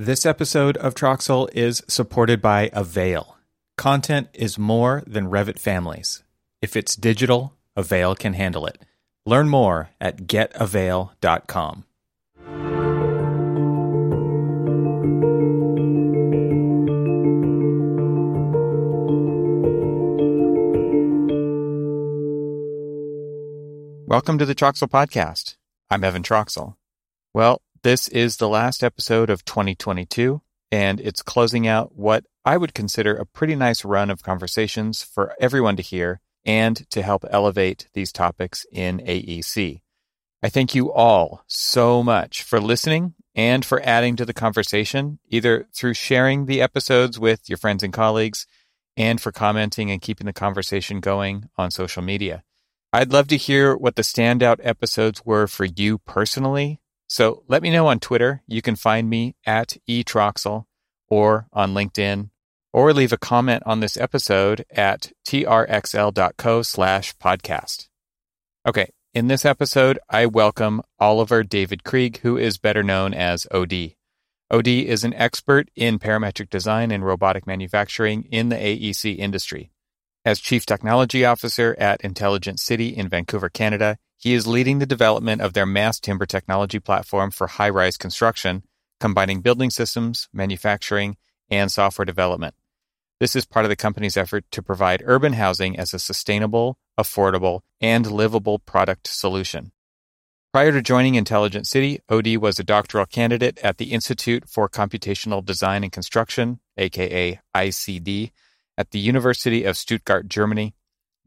This episode of Troxel is supported by Avail. Content is more than Revit families. If it's digital, Avail can handle it. Learn more at getavail.com. Welcome to the Troxel Podcast. I'm Evan Troxel. Well, this is the last episode of 2022, and it's closing out what I would consider a pretty nice run of conversations for everyone to hear and to help elevate these topics in AEC. I thank you all so much for listening and for adding to the conversation, either through sharing the episodes with your friends and colleagues and for commenting and keeping the conversation going on social media. I'd love to hear what the standout episodes were for you personally so let me know on Twitter. You can find me at etroxel or on LinkedIn or leave a comment on this episode at trxl.co slash podcast. Okay, in this episode, I welcome Oliver David Krieg, who is better known as OD. OD is an expert in parametric design and robotic manufacturing in the AEC industry. As Chief Technology Officer at Intelligent City in Vancouver, Canada, he is leading the development of their mass timber technology platform for high rise construction, combining building systems, manufacturing, and software development. This is part of the company's effort to provide urban housing as a sustainable, affordable, and livable product solution. Prior to joining Intelligent City, OD was a doctoral candidate at the Institute for Computational Design and Construction, aka ICD, at the University of Stuttgart, Germany,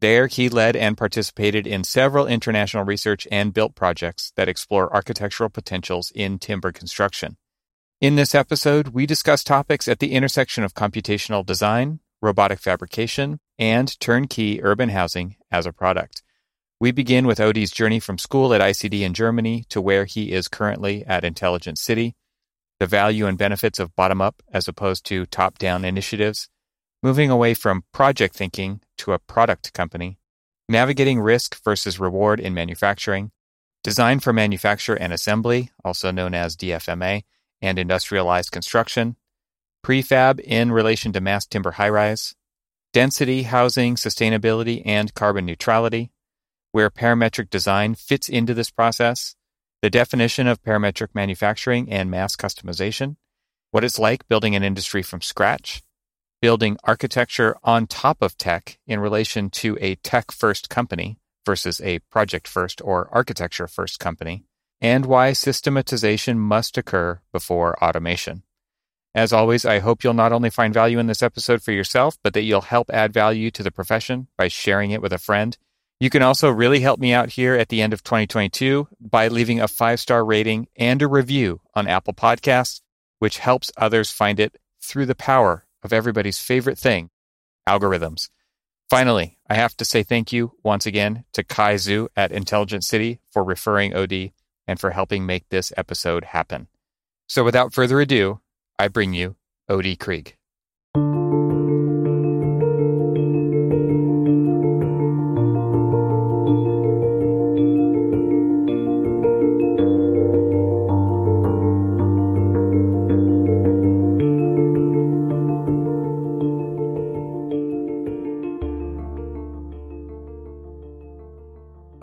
there, he led and participated in several international research and built projects that explore architectural potentials in timber construction. In this episode, we discuss topics at the intersection of computational design, robotic fabrication, and turnkey urban housing as a product. We begin with OD's journey from school at ICD in Germany to where he is currently at Intelligent City, the value and benefits of bottom up as opposed to top down initiatives, moving away from project thinking to a product company, navigating risk versus reward in manufacturing, design for manufacture and assembly, also known as DFMA, and industrialized construction, prefab in relation to mass timber high rise, density, housing, sustainability, and carbon neutrality, where parametric design fits into this process, the definition of parametric manufacturing and mass customization, what it's like building an industry from scratch, building architecture on top of tech in relation to a tech first company versus a project first or architecture first company, and why systematization must occur before automation. As always, I hope you'll not only find value in this episode for yourself, but that you'll help add value to the profession by sharing it with a friend. You can also really help me out here at the end of 2022 by leaving a five star rating and a review on Apple Podcasts, which helps others find it through the power of everybody's favorite thing, algorithms. Finally, I have to say thank you once again to Kai Zhu at Intelligent City for referring OD and for helping make this episode happen. So without further ado, I bring you OD Krieg.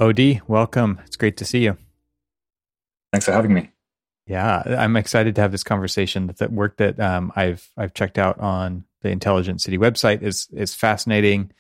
OD, welcome. It's great to see you. Thanks for having me. Yeah, I'm excited to have this conversation. The work that um, I've I've checked out on the Intelligent City website is is fascinating,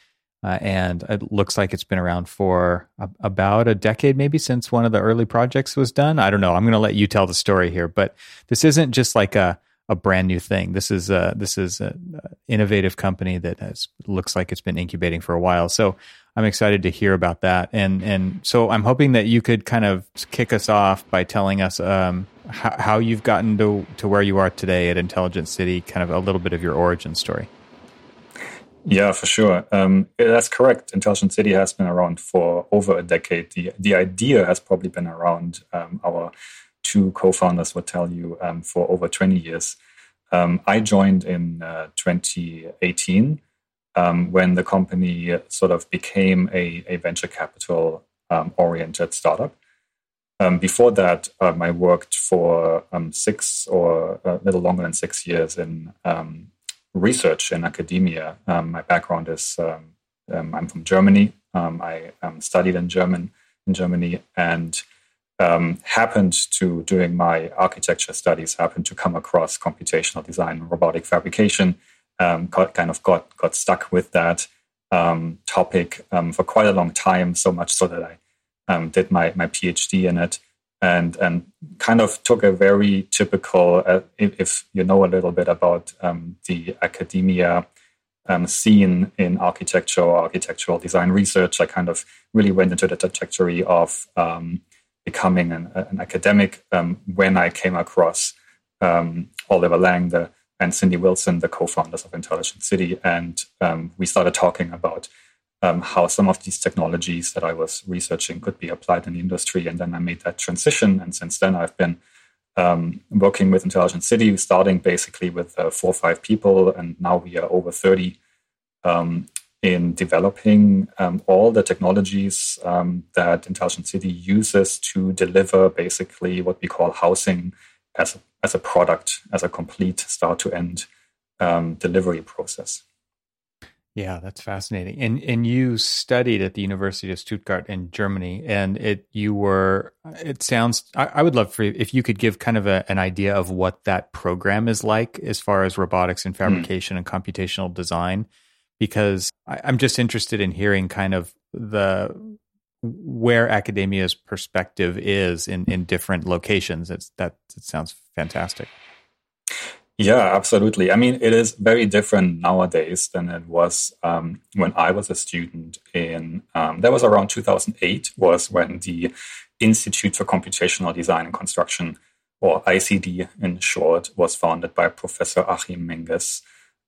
uh, and it looks like it's been around for a, about a decade, maybe since one of the early projects was done. I don't know. I'm going to let you tell the story here, but this isn't just like a a brand new thing. This is a this is an innovative company that has looks like it's been incubating for a while. So I'm excited to hear about that. And and so I'm hoping that you could kind of kick us off by telling us um, how, how you've gotten to to where you are today at Intelligent City. Kind of a little bit of your origin story. Yeah, for sure. Um, that's correct. Intelligent City has been around for over a decade. The the idea has probably been around. Um, our two co-founders will tell you um, for over 20 years. Um, I joined in uh, 2018 um, when the company sort of became a, a venture capital um, oriented startup. Um, before that, um, I worked for um, six or a little longer than six years in um, research in academia. Um, my background is um, I'm from Germany. I studied in German in Germany and happened to doing my architecture studies happened to come across computational design and robotic fabrication. Got, kind of got got stuck with that topic for quite a long time, so much so that I um, did my, my PhD in it and and kind of took a very typical uh, if, if, you know a little bit about um, the academia um, scene in architecture or architectural design research i kind of really went into the trajectory of um, becoming an, an academic um, when i came across um, oliver lang the, and cindy wilson the co-founders of intelligent city and um, we started talking about um, how some of these technologies that I was researching could be applied in the industry. And then I made that transition. And since then, I've been um, working with Intelligent City, starting basically with uh, four or five people. And now we are over 30 um, in developing um, all the technologies um, that Intelligent City uses to deliver basically what we call housing as a, as a product, as a complete start to end um, delivery process. Yeah, that's fascinating. And and you studied at the University of Stuttgart in Germany, and it you were. It sounds. I, I would love for you, if you could give kind of a, an idea of what that program is like as far as robotics and hmm. fabrication mm. and computational design, because I, I'm just interested in hearing kind of the where academia's perspective is in in different locations. It's that it sounds fantastic. Yeah, absolutely. I mean, it is very different nowadays than it was um, when I was a student. In um, that was around 2008 was when the Institute for Computational Design and Construction, or ICD in short, was founded by Professor Achim Menges,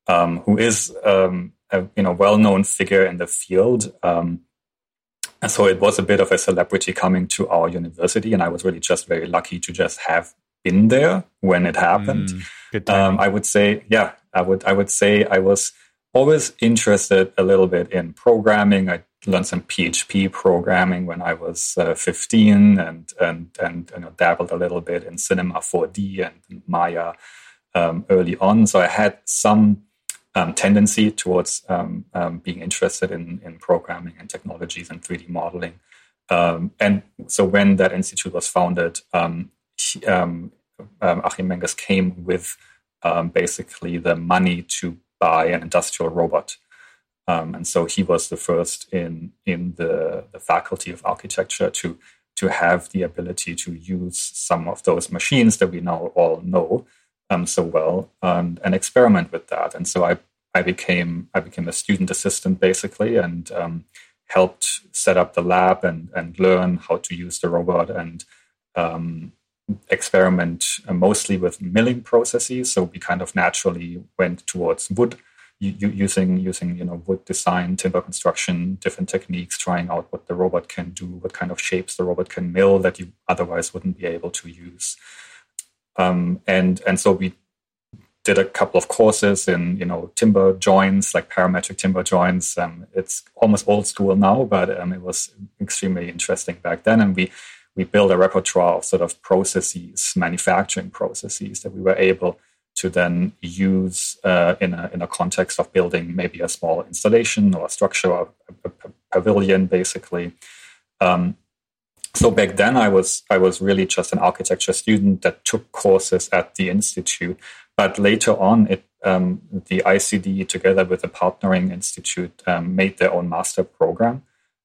um, who is um, a you know well-known figure in the field. Um, and so it was a bit of a celebrity coming to our university, and I was really just very lucky to just have been there when it happened. Mm, um, I would say, yeah, I would, I would say I was always interested a little bit in programming. I learned some PHP programming when I was uh, 15 and, and, and you know, dabbled a little bit in Cinema 4D and Maya um, early on. So I had some um, tendency towards um, um, being interested in, in programming and technologies and 3D modeling. Um, and so when that institute was founded, um, um, um, Achim Menges came with basically the money to buy an industrial robot. And so he was the first in in the, the faculty of architecture to to have the ability to use some of those machines that we now all know um, so well and, and experiment with that. And so I I became I became a student assistant basically and um, helped set up the lab and and learn how to use the robot and um, experiment mostly with milling processes. So we kind of naturally went towards wood, using using you know wood design, timber construction, different techniques, trying out what the robot can do, what kind of shapes the robot can mill that you otherwise wouldn't be able to use. Um, and and so we did a couple of courses in you know timber joints like parametric timber joints um, it's almost old school now but um, it was extremely interesting back then and we we built a repertoire of sort of processes, manufacturing processes that we were able to then use uh, in, a, in a context of building maybe a small installation or a structure or a, a, a pavilion, basically. Um, so back then, I was I was really just an architecture student that took courses at the institute. But later on, it um, the ICD together with the partnering institute um, made their own master program,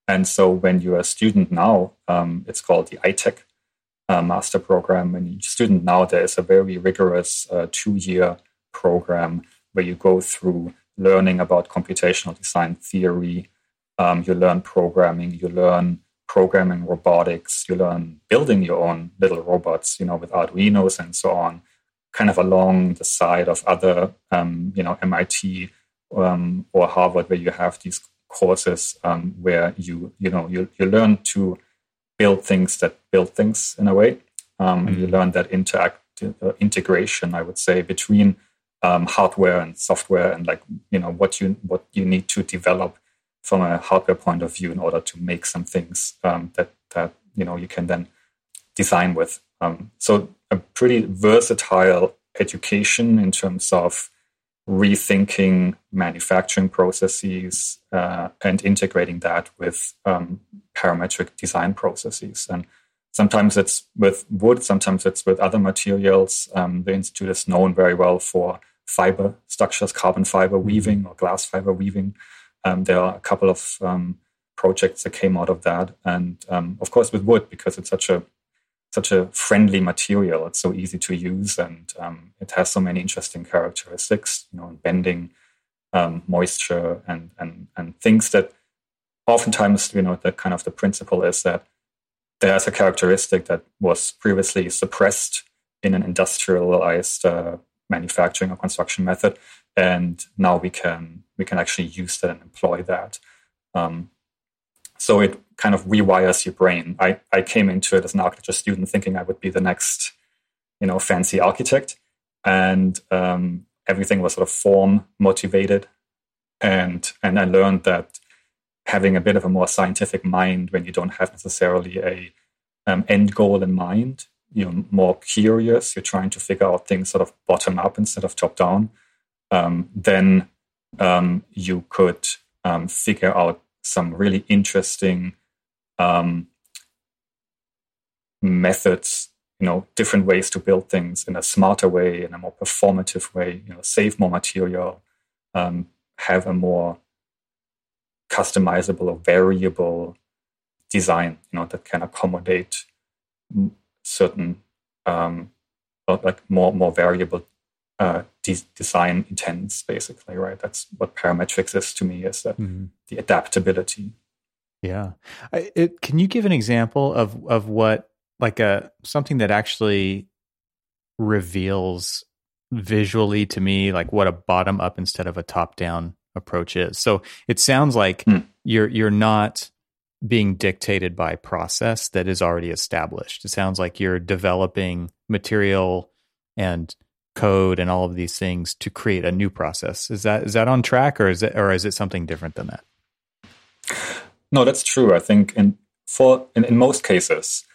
and so when you're a student now, um, it's called the ITECH uh, master program. When you're a student now, there is a very rigorous uh, two year program where you go through learning about computational design theory. Um, you learn programming, you learn programming robotics, you learn building your own little robots, you know, with Arduinos and so on, kind of along the side of other, um, you know, MIT um, or Harvard, where you have these courses um, where you you know you you learn to build things that build things in a way, um, and you mm-hmm. learn that interact uh, integration. I would say between um, hardware and software, and like you know what you what you need to develop from a hardware point of view in order to make some things um, that that you know you can then design with. Um, so a pretty versatile education in terms of rethinking manufacturing processes uh, and integrating that with um, parametric design processes. And sometimes it's with wood, sometimes it's with other materials. Um, the Institute is known very well for fiber structures, carbon fiber mm-hmm. weaving or glass fiber weaving. Um, there are a couple of um, projects that came out of that. And um, of course, with wood, because it's such a such a friendly material. It's so easy to use, and um, it has so many interesting characteristics. You know, bending, um, moisture, and and and things that oftentimes you know the kind of the principle is that there's a characteristic that was previously suppressed in an industrialized uh, manufacturing or construction method, and now we can we can actually use that and employ that. Um, so it kind of rewires your brain. I, I came into it as an architecture student thinking I would be the next, you know, fancy architect. And um, everything was sort of form motivated. And, and I learned that having a bit of a more scientific mind when you don't have necessarily a um, end goal in mind, you're more curious, you're trying to figure out things sort of bottom up instead of top down, um, then um, you could um, figure out some really interesting um, methods, you know, different ways to build things in a smarter way, in a more performative way, you know, save more material, um, have a more customizable or variable design, you know, that can accommodate certain um, like more more variable uh, de- design intents, basically, right? That's what parametrics is to me, is the, mm-hmm. the adaptability. Yeah. It, can you give an example of, of what, like a, something that actually reveals visually to me, like what a bottom up instead of a top down approach is? So it sounds like mm. you're, you're not being dictated by process that is already established. It sounds like you're developing material and code and all of these things to create a new process. Is that is that on track, or is it or is it something different than that? No, that's true. I think in for in, in most cases,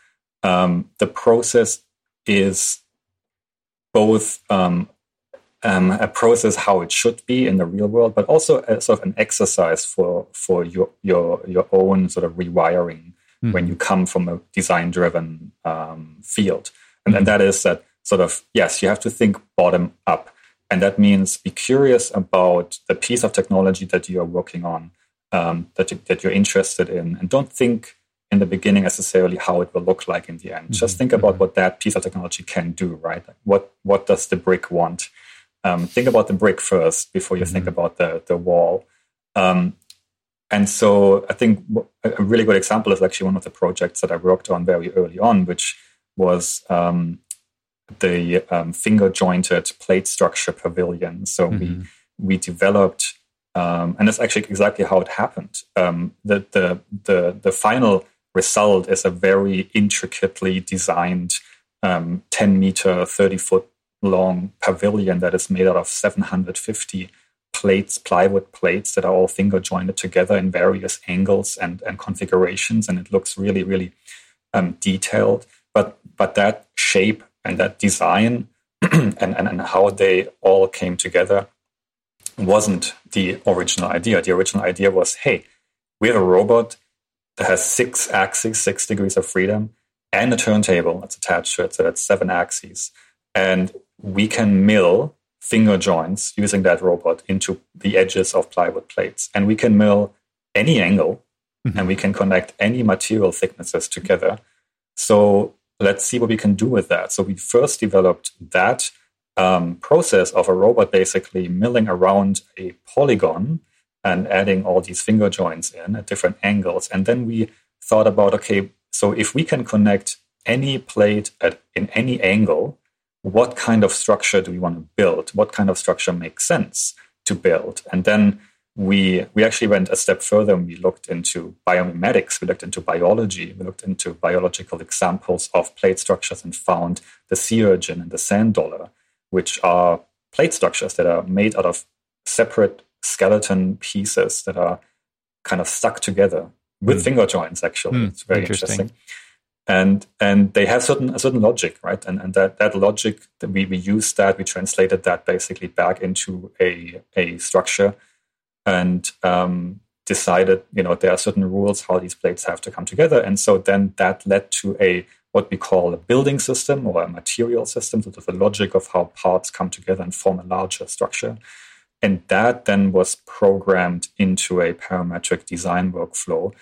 um, the process is both um, um, a process how it should be in the real world, but also a, sort of an exercise for for your your your own sort of rewiring mm. when you come from a design driven um, field, and, mm. and that is that sort of, yes, you have to think bottom up. And that means be curious about the piece of technology that you are working on, um, that, you, that you're interested in. And don't think in the beginning necessarily how it will look like in the end. Mm-hmm. Just think about mm-hmm. what that piece of technology can do, right? What, what does the brick want? Um, think about the brick first before you mm-hmm. think about the, the wall. Um, and so I think a really good example is actually one of the projects that I worked on very early on, which was um, the um, finger jointed plate structure pavilion. So mm-hmm. we we developed, um, and that's actually exactly how it happened. Um, the, the the the final result is a very intricately designed, um, ten meter, thirty foot long pavilion that is made out of seven hundred fifty plates, plywood plates that are all finger jointed together in various angles and and configurations, and it looks really really um, detailed. But but that shape and that design and, and, and how they all came together wasn't the original idea. The original idea was hey, we have a robot that has six axes, six degrees of freedom, and a turntable that's attached to it. So that's seven axes. And we can mill finger joints using that robot into the edges of plywood plates. And we can mill any angle mm-hmm. and we can connect any material thicknesses together. So let's see what we can do with that. So we first developed that um, process of a robot basically milling around a polygon and adding all these finger joints in at different angles. And then we thought about okay, so if we can connect any plate at in any angle, what kind of structure do we want to build? What kind of structure makes sense to build? And then we we actually went a step further and we looked into biomimetics we looked into biology we looked into biological examples of plate structures and found the sea urchin and the sand dollar which are plate structures that are made out of separate skeleton pieces that are kind of stuck together with mm. finger joints actually mm, it's very interesting. interesting. and and they have certain a certain logic, right? And and that that logic that we we use that we translated that basically back into a a structure, and um, decided you know there are certain rules how these plates have to come together, and so then that led to a what we call a building system or a material system, sort of the logic of how parts come together and form a larger structure. And that then was programmed into a parametric design workflow.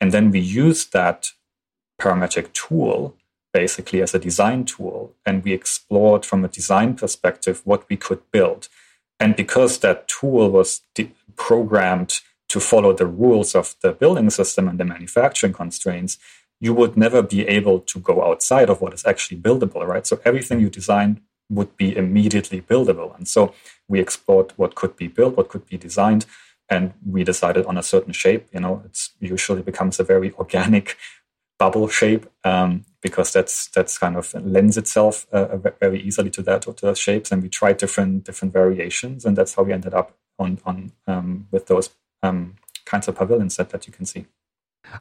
And then we used that parametric tool basically as a design tool. And we explored from a design perspective what we could build. And because that tool was de- programmed to follow the rules of the building system and the manufacturing constraints, you would never be able to go outside of what is actually buildable, right? So everything you design would be immediately buildable. And so we explored what could be built, what could be designed, and we decided on a certain shape. You know, it usually becomes a very organic bubble shape um, because that's that's kind of lends itself uh, very easily to that to those shapes. And we tried different different variations, and that's how we ended up on on um, with those um, kinds of pavilions that, that you can see.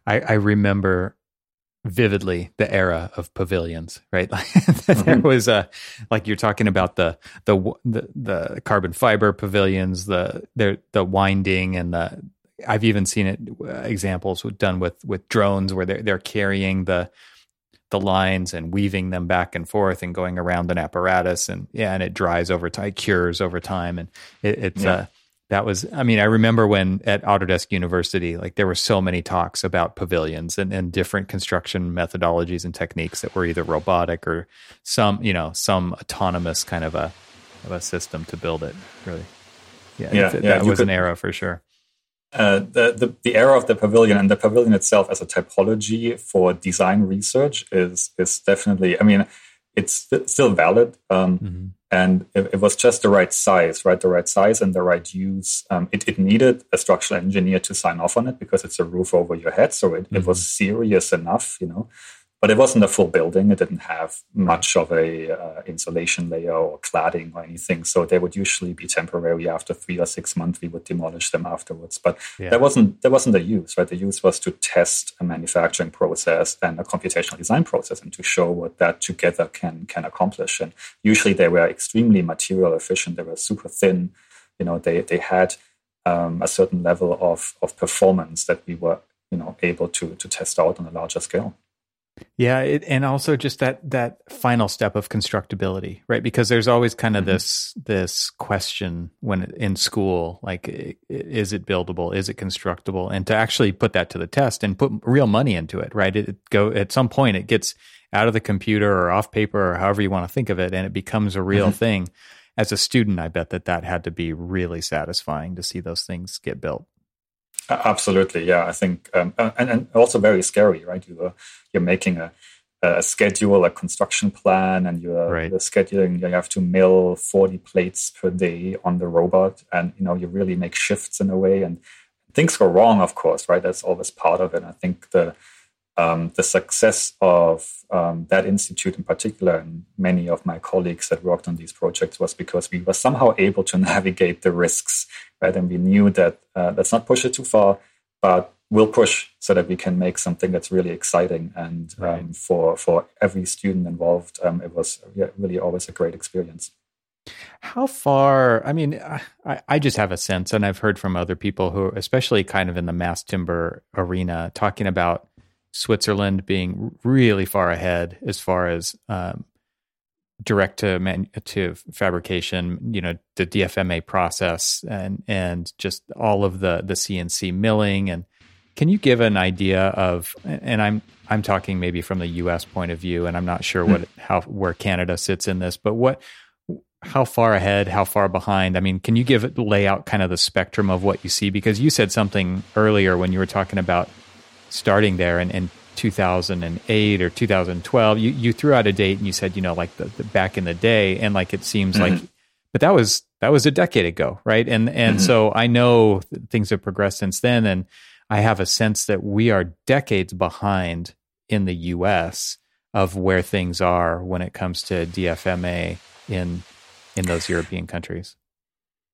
I, I remember vividly the era of pavilions, right? there mm-hmm. was a like you're talking about the, the the the carbon fiber pavilions, the the the winding and the I've even seen it uh, examples done with with drones where they're they're carrying the the lines and weaving them back and forth and going around an apparatus and yeah and it dries over time cures over time and it, it's yeah. uh that was i mean i remember when at autodesk university like there were so many talks about pavilions and, and different construction methodologies and techniques that were either robotic or some you know some autonomous kind of a of a system to build it really. Yeah, yeah, yeah that was could, an era for sure. Uh, the, the, the era of the pavilion and the pavilion itself as a typology for design research is is definitely i mean it's still valid um, mm-hmm and it, it, was just the right size, right? The right size and the right use. Um, it, it, needed a structural engineer to sign off on it because it's a roof over your head, so it, mm-hmm. it was serious enough, you know but it wasn't a full building. It didn't have much of a uh, insulation layer or cladding or anything. So they would usually be temporary. After three or six months, we would demolish them afterwards. But yeah. that wasn't that wasn't the use, right? The use was to test a manufacturing process and a computational design process, and to show what that together can can accomplish. And usually they were extremely material efficient. They were super thin. You know, they they had um, a certain level of of performance that we were you know able to to test out on a larger scale. Yeah, it, and also just that that final step of constructibility, right? Because there's always kind of mm-hmm. this this question when in school, like, is it buildable? Is it constructible? And to actually put that to the test and put real money into it, right? It, it go at some point it gets out of the computer or off paper or however you want to think of it, and it becomes a real mm-hmm. thing. As a student, I bet that that had to be really satisfying to see those things get built. Absolutely, yeah. I think, um, and, and also very scary, right? You're you're making a, a schedule, a construction plan, and you're, right. you're, scheduling. You have to mill forty plates per day on the robot, and you know you really make shifts in a way, and things go wrong, of course, right? That's always part of it. I think the um, the success of um, that institute in particular and many of my colleagues that worked on these projects was because we were somehow able to navigate the risks right? And we knew that uh, let's not push it too far but we'll push so that we can make something that's really exciting. And um, for for every student involved um, it was yeah, really always a great experience. How far i mean I, I just have a sense and i've heard from other people who especially kind of in the mass timber arena talking about Switzerland being really far ahead as far as um, direct to man- to fabrication, you know, the DFMA process and and just all of the the CNC milling and can you give an idea of and I'm I'm talking maybe from the US point of view and I'm not sure what hmm. how where Canada sits in this, but what how far ahead, how far behind? I mean, can you give lay out kind of the spectrum of what you see because you said something earlier when you were talking about starting there and, and 2008 or 2012 you, you threw out a date and you said you know like the, the back in the day and like it seems mm-hmm. like but that was that was a decade ago right and and mm-hmm. so i know things have progressed since then and i have a sense that we are decades behind in the us of where things are when it comes to dfma in in those european countries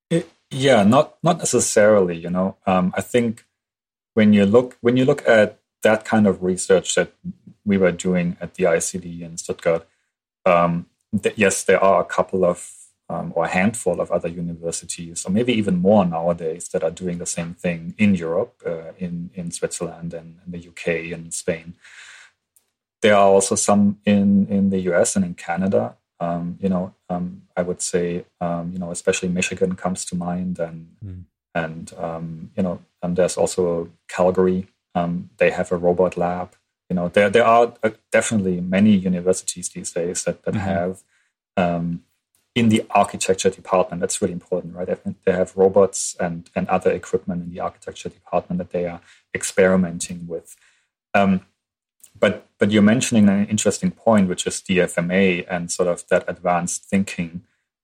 it, yeah not not necessarily you know um, i think when you look when you look at that kind of research that we were doing at the ICD in Stuttgart, um, th- yes, there are a couple of um, or a handful of other universities, or maybe even more nowadays, that are doing the same thing in Europe, uh, in in Switzerland and in the UK and Spain. There are also some in in the US and in Canada. Um, you know, um, I would say, um, you know, especially Michigan comes to mind, and mm. And um, you know, and there's also Calgary. they have a robot lab you know there there are uh, definitely many universities these days that that mm-hmm. have um, in the architecture department that's really important right they have robots and and other equipment in the architecture department that they are experimenting with um, but but you're mentioning an interesting point which is DFMA and sort of that advanced thinking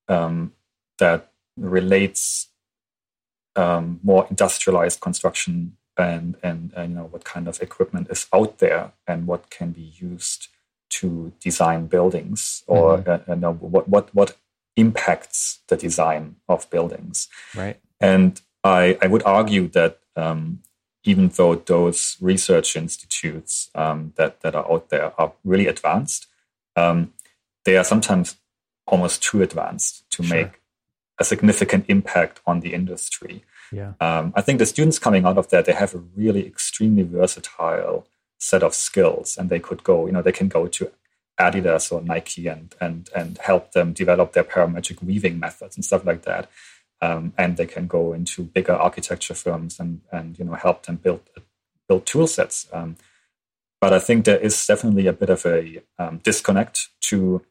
um, that relates um, more industrialized construction and, and, and you know what kind of equipment is out there and what can be used to design buildings or mm-hmm. uh, know, what what what impacts the design of buildings. Right. And I I would argue that um, even though those research institutes um, that that are out there are really advanced, um, they are sometimes almost too advanced to sure. make a significant impact on the industry. Yeah. Um, I think the students coming out of that, they have a really extremely versatile set of skills and they could go, you know, they can go to Adidas or Nike and, and, and help them develop their parametric weaving methods and stuff like that. Um, and they can go into bigger architecture firms and, and you know, help them build, build tool sets. Um, but I think there is definitely a bit of a um, disconnect to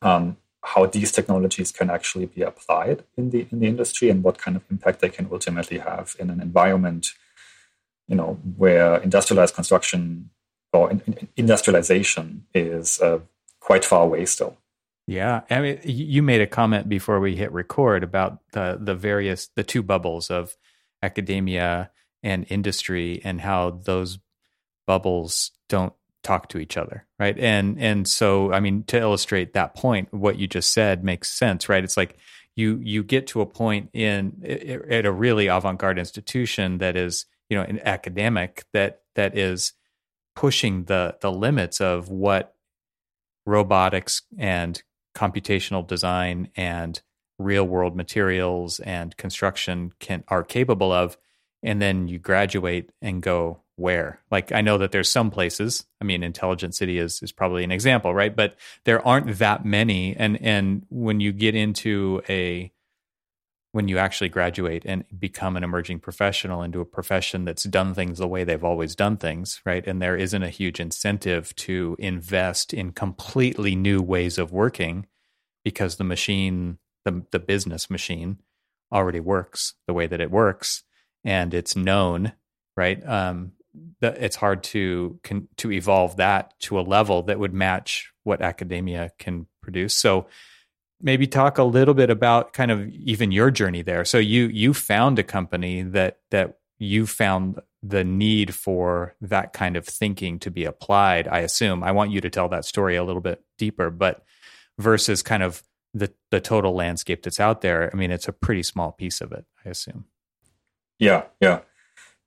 um, how these technologies can actually be applied in the in the industry and what kind of impact they can ultimately have in an environment you know where industrialized construction or in, in industrialization is uh, quite far away still. Yeah. I mean you made a comment before we hit record about the the various the two bubbles of academia and industry and how those bubbles don't talk to each other right? And and so i mean to illustrate that point what you just said makes sense right? It's like you you get to a point in at a really avant-garde institution that is you know an academic that that is pushing the the limits of what robotics and computational design and real world materials and construction can are capable of and then you graduate and go where. Like i know that there's some places i mean intelligent city is is probably an example right? But there aren't that many. And and when you get into a when you actually graduate and become an emerging professional into a profession that's done things the way they've always done things right? And there isn't a huge incentive to invest in completely new ways of working because the machine the the business machine already works the way that it works and it's known right? Um, it's hard to can, to evolve that to a level that would match what academia can produce. So maybe talk a little bit about kind of even your journey there. So you you found a company that that you found the need for that kind of thinking to be applied. I assume. I want you to tell that story a little bit deeper, but versus kind of the the total landscape that's out there. I mean, it's a pretty small piece of it. I assume. Yeah, yeah.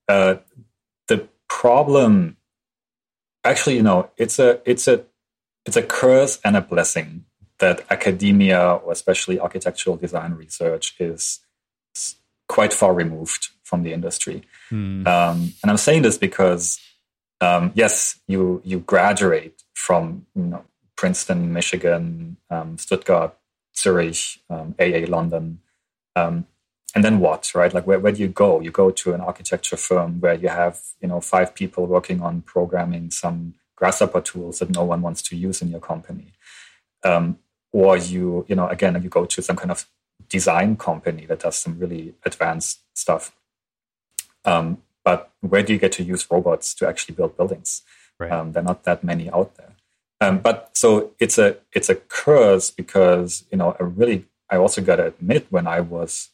Uh, the problem. Actually you know it's a it's a it's a curse and a blessing that academia or especially architectural design research is quite far removed from the industry. Hmm. um, and i'm saying this because um, yes you you graduate from you know princeton michigan um, stuttgart zurich aa um, london. Um, and then what right? Like where, where do you go? You go to an architecture firm where you have you know five people working on programming some grasshopper tools that no one wants to use in your company. Um, or you you know again you go to some kind of design company that does some really advanced stuff. Um, but where do you get to use robots to actually build buildings? Right. um, there are not that many out there. Um, but so it's a it's a curse because you know I really I also got to admit when I was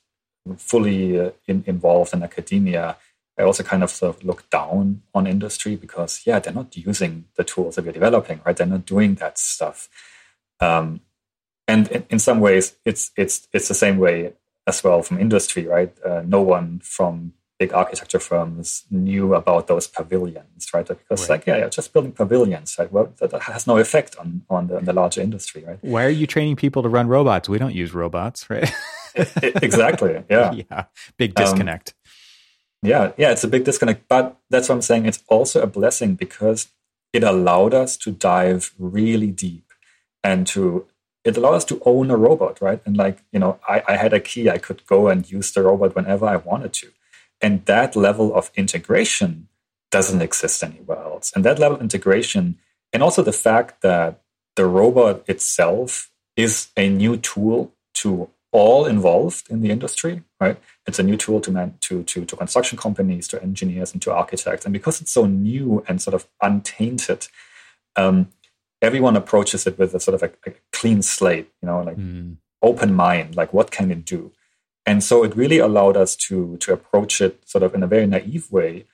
fully uh, in, involved in academia, I also kind of sort of look down on industry because, yeah, they're not using the tools that we're developing, right? They're not doing that stuff. Um, and in, in, some ways, it's it's it's the same way as well from industry, right? Uh, no one from big architecture firms knew about those pavilions, right? Because right. like, yeah, yeah, just building pavilions, right? Well, that, that has no effect on on the, on the, larger industry, right? Why are you training people to run robots? We don't use robots, right? exactly. Yeah. yeah. Big um, disconnect. Um, yeah, yeah, it's a big disconnect, but that's what I'm saying. It's also a blessing because it allowed us to dive really deep and to it allowed us to own a robot, right? And like, you know, I, I had a key, I could go and use the robot whenever I wanted to. And that level of integration doesn't exist anywhere else. And that level of integration, and also the fact that the robot itself is a new tool to all involved in the industry, right? It's a new tool to, man, to, to, to construction companies, to engineers, and to architects. And because it's so new and sort of untainted, um, everyone approaches it with a sort of a, a clean slate, you know, like mm. open mind, like what can it do? And so it really allowed us to to approach it sort of in a very naive way,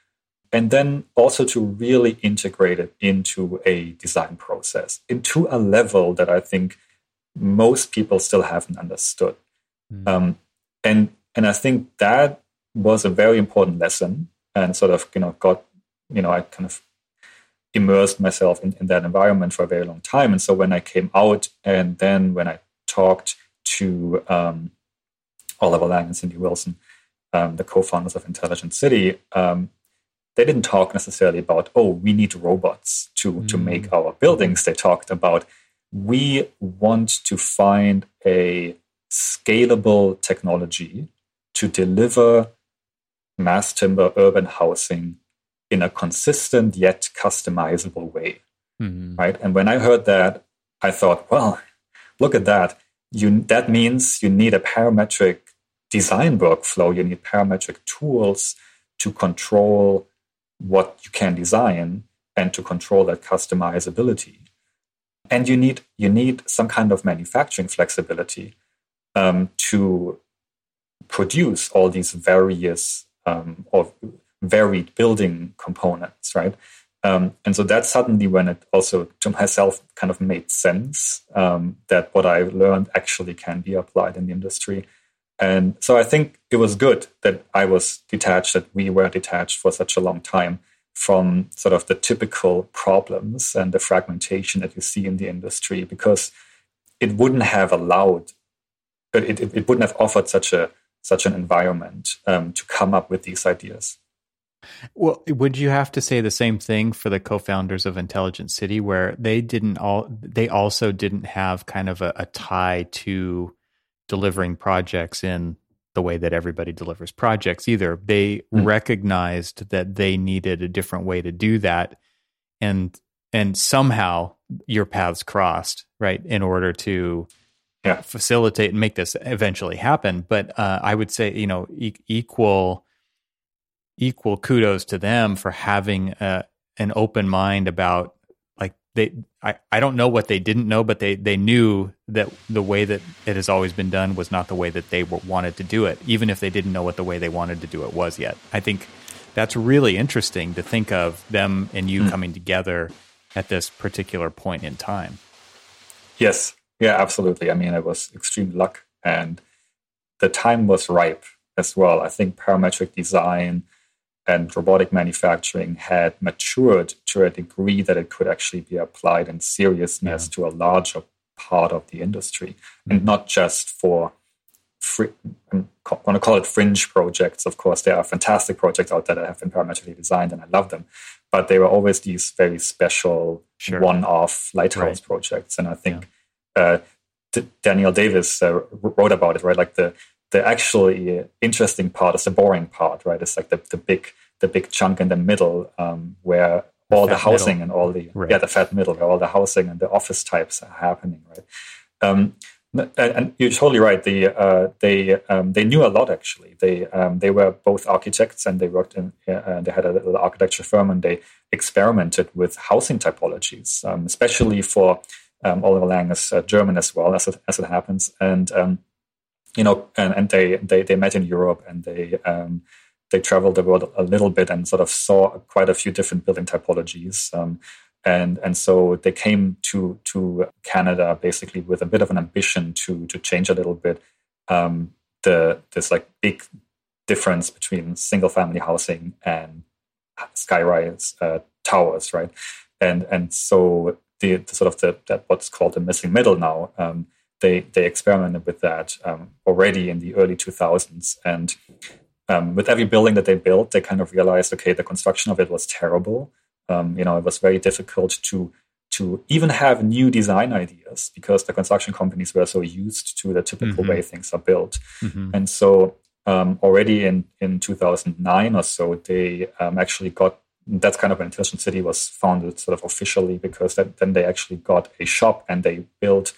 and then also to really integrate it into a design process, into a level that I think most people still haven't understood. Mm. Um, and and I think that was a very important lesson, and sort of you know got you know I kind of immersed myself in, in that environment for a very long time. And so when I came out, and then when I talked to um, Oliver Lang and Cindy Wilson, um, the co-founders of Intelligent City, um, they didn't talk necessarily about, oh, we need robots to mm. to make our buildings. They talked about we want to find a scalable technology to deliver mass timber urban housing in a consistent yet customizable way. Mm-hmm. Right. And when I heard that, I thought, well, look at that. You, that means you need a parametric design workflow. You need parametric tools to control what you can design and to control that customizability. And you need you need some kind of manufacturing flexibility um, to produce all these various um, or varied building components, right? Um, and so that's suddenly when it also to myself kind of made sense um, that what I learned actually can be applied in the industry. And so I think it was good that I was detached, that we were detached for such a long time from sort of the typical problems and the fragmentation that you see in the industry, because it wouldn't have allowed, it, it, it wouldn't have offered such a such an environment um, to come up with these ideas. Well, would you have to say the same thing for the co-founders of Intelligent City, where they didn't all they also didn't have kind of a, a tie to delivering projects in the way that everybody delivers projects either. They mm. recognized that they needed a different way to do that, and and somehow your paths crossed right in order to yeah. facilitate and make this eventually happen. But uh, I would say you know e- equal equal kudos to them for having a, uh, an open mind about like they I, I don't know what they didn't know but they they knew that the way that it has always been done was not the way that they wanted to do it even if they didn't know what the way they wanted to do it was yet i think that's really interesting to think of them and you mm. coming together at this particular point in time yes yeah absolutely i mean it was extreme luck and the time was ripe as well i think parametric design and robotic manufacturing had matured to a degree that it could actually be applied in seriousness yeah. to a larger part of the industry mm-hmm. and not just for fr- I want to call it fringe projects. Of course, there are fantastic projects out there that have been parametrically designed and I love them, but they were always these very special sure. one-off lighthouse right. projects. And I think yeah. Uh, D- Daniel Davis uh, wrote about it, right? Like the the actually interesting part is the boring part, right? It's like the, the big the big chunk in the middle um, where the all the housing middle. and all the right. yeah the fat middle where all the housing and the office types are happening, right? Um, and you're totally right. The, uh, they um, they knew a lot actually. They um, they were both architects and they worked in. Uh, they had a little architecture firm and they experimented with housing typologies, um, especially for um, Oliver Lang is uh, German as well as it, as it happens. And um, you know, and, and they, they they met in Europe and they um, they traveled the world a little bit and sort of saw quite a few different building typologies. Um, and and so they came to to Canada basically with a bit of an ambition to to change a little bit um, the this like big difference between single family housing and skyrise uh, towers, right? And and so the, the sort of the that what's called the missing middle now. Um, they they experimented with that um, already in the early 2000s, and um, with every building that they built, they kind of realized, okay, the construction of it was terrible. Um, you know, it was very difficult to to even have new design ideas because the construction companies were so used to the typical mm-hmm. way things are built. Mm-hmm. And so um, already in, in 2009 or so, they um, actually got that's kind of when Intelligent City was founded sort of officially because that, then they actually got a shop and they built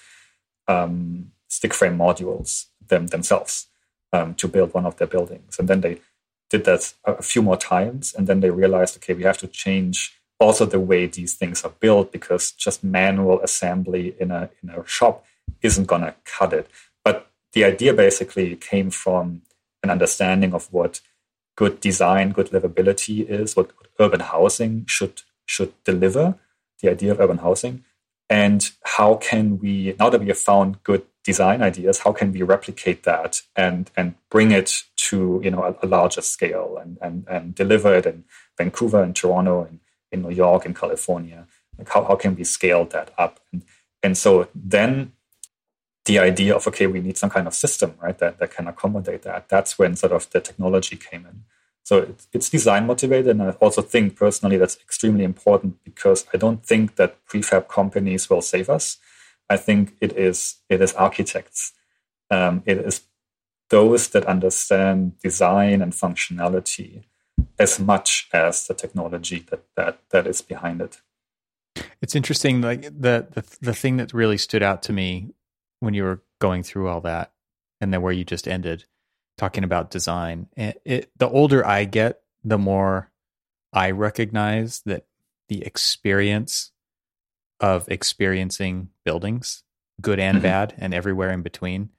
um, stick frame modules them, themselves um, to build one of their buildings. And then they did that a few more times. And then they realized, okay, we have to change also the way these things are built because just manual assembly in a, in a shop isn't going to cut it. But the idea basically came from an understanding of what good design, good livability is, what, urban housing should should deliver, the idea of urban housing, and how can we now that we have found good design ideas, how can we replicate that and and bring it to you know a, a larger scale and, and and deliver it in Vancouver and Toronto and in New York and California? Like how, how can we scale that up? And and so then the idea of okay we need some kind of system right that, that can accommodate that. That's when sort of the technology came in. So it's, it's design motivated and i also think personally that's extremely important because i don't think that prefab companies will save us. I think it is it is architects. Um, it is those that understand design and functionality as much as the technology that that that is behind it. It's interesting like the, the the thing that really stood out to me when you were going through all that and then where you just ended talking about design. It, it, the older I get, the more I recognize that the experience of experiencing buildings, good and mm-hmm. bad, and everywhere in between,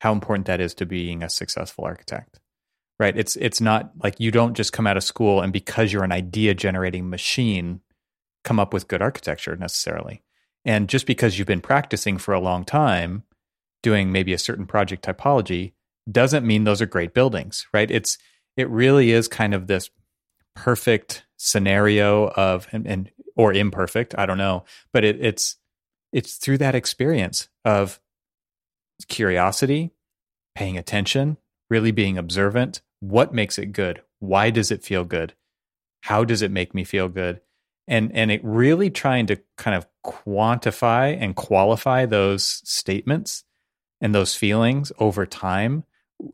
how important that is to being a successful architect. Right? It's it's not like you don't just come out of school and because you're an idea generating machine come up with good architecture necessarily. And just because you've been practicing for a long time doing maybe a certain project typology doesn't mean those are great buildings, right? It's it really is kind of this perfect scenario of and, and or imperfect, I don't know, but it, it's it's through that experience of curiosity, paying attention, really being observant. What makes it good? Why does it feel good? How does it make me feel good? And and it really trying to kind of quantify and qualify those statements and those feelings over time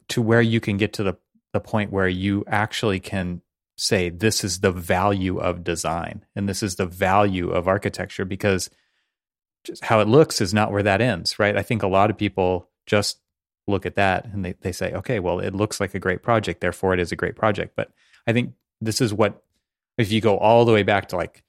to where you can get to the the point where you actually can say this is the value of design and this is the value of architecture because just how it looks is not where that ends right? I think a lot of people just look at that and they, they say okay well it looks like a great project therefore it is a great project. But i think this is what if you go all the way back to like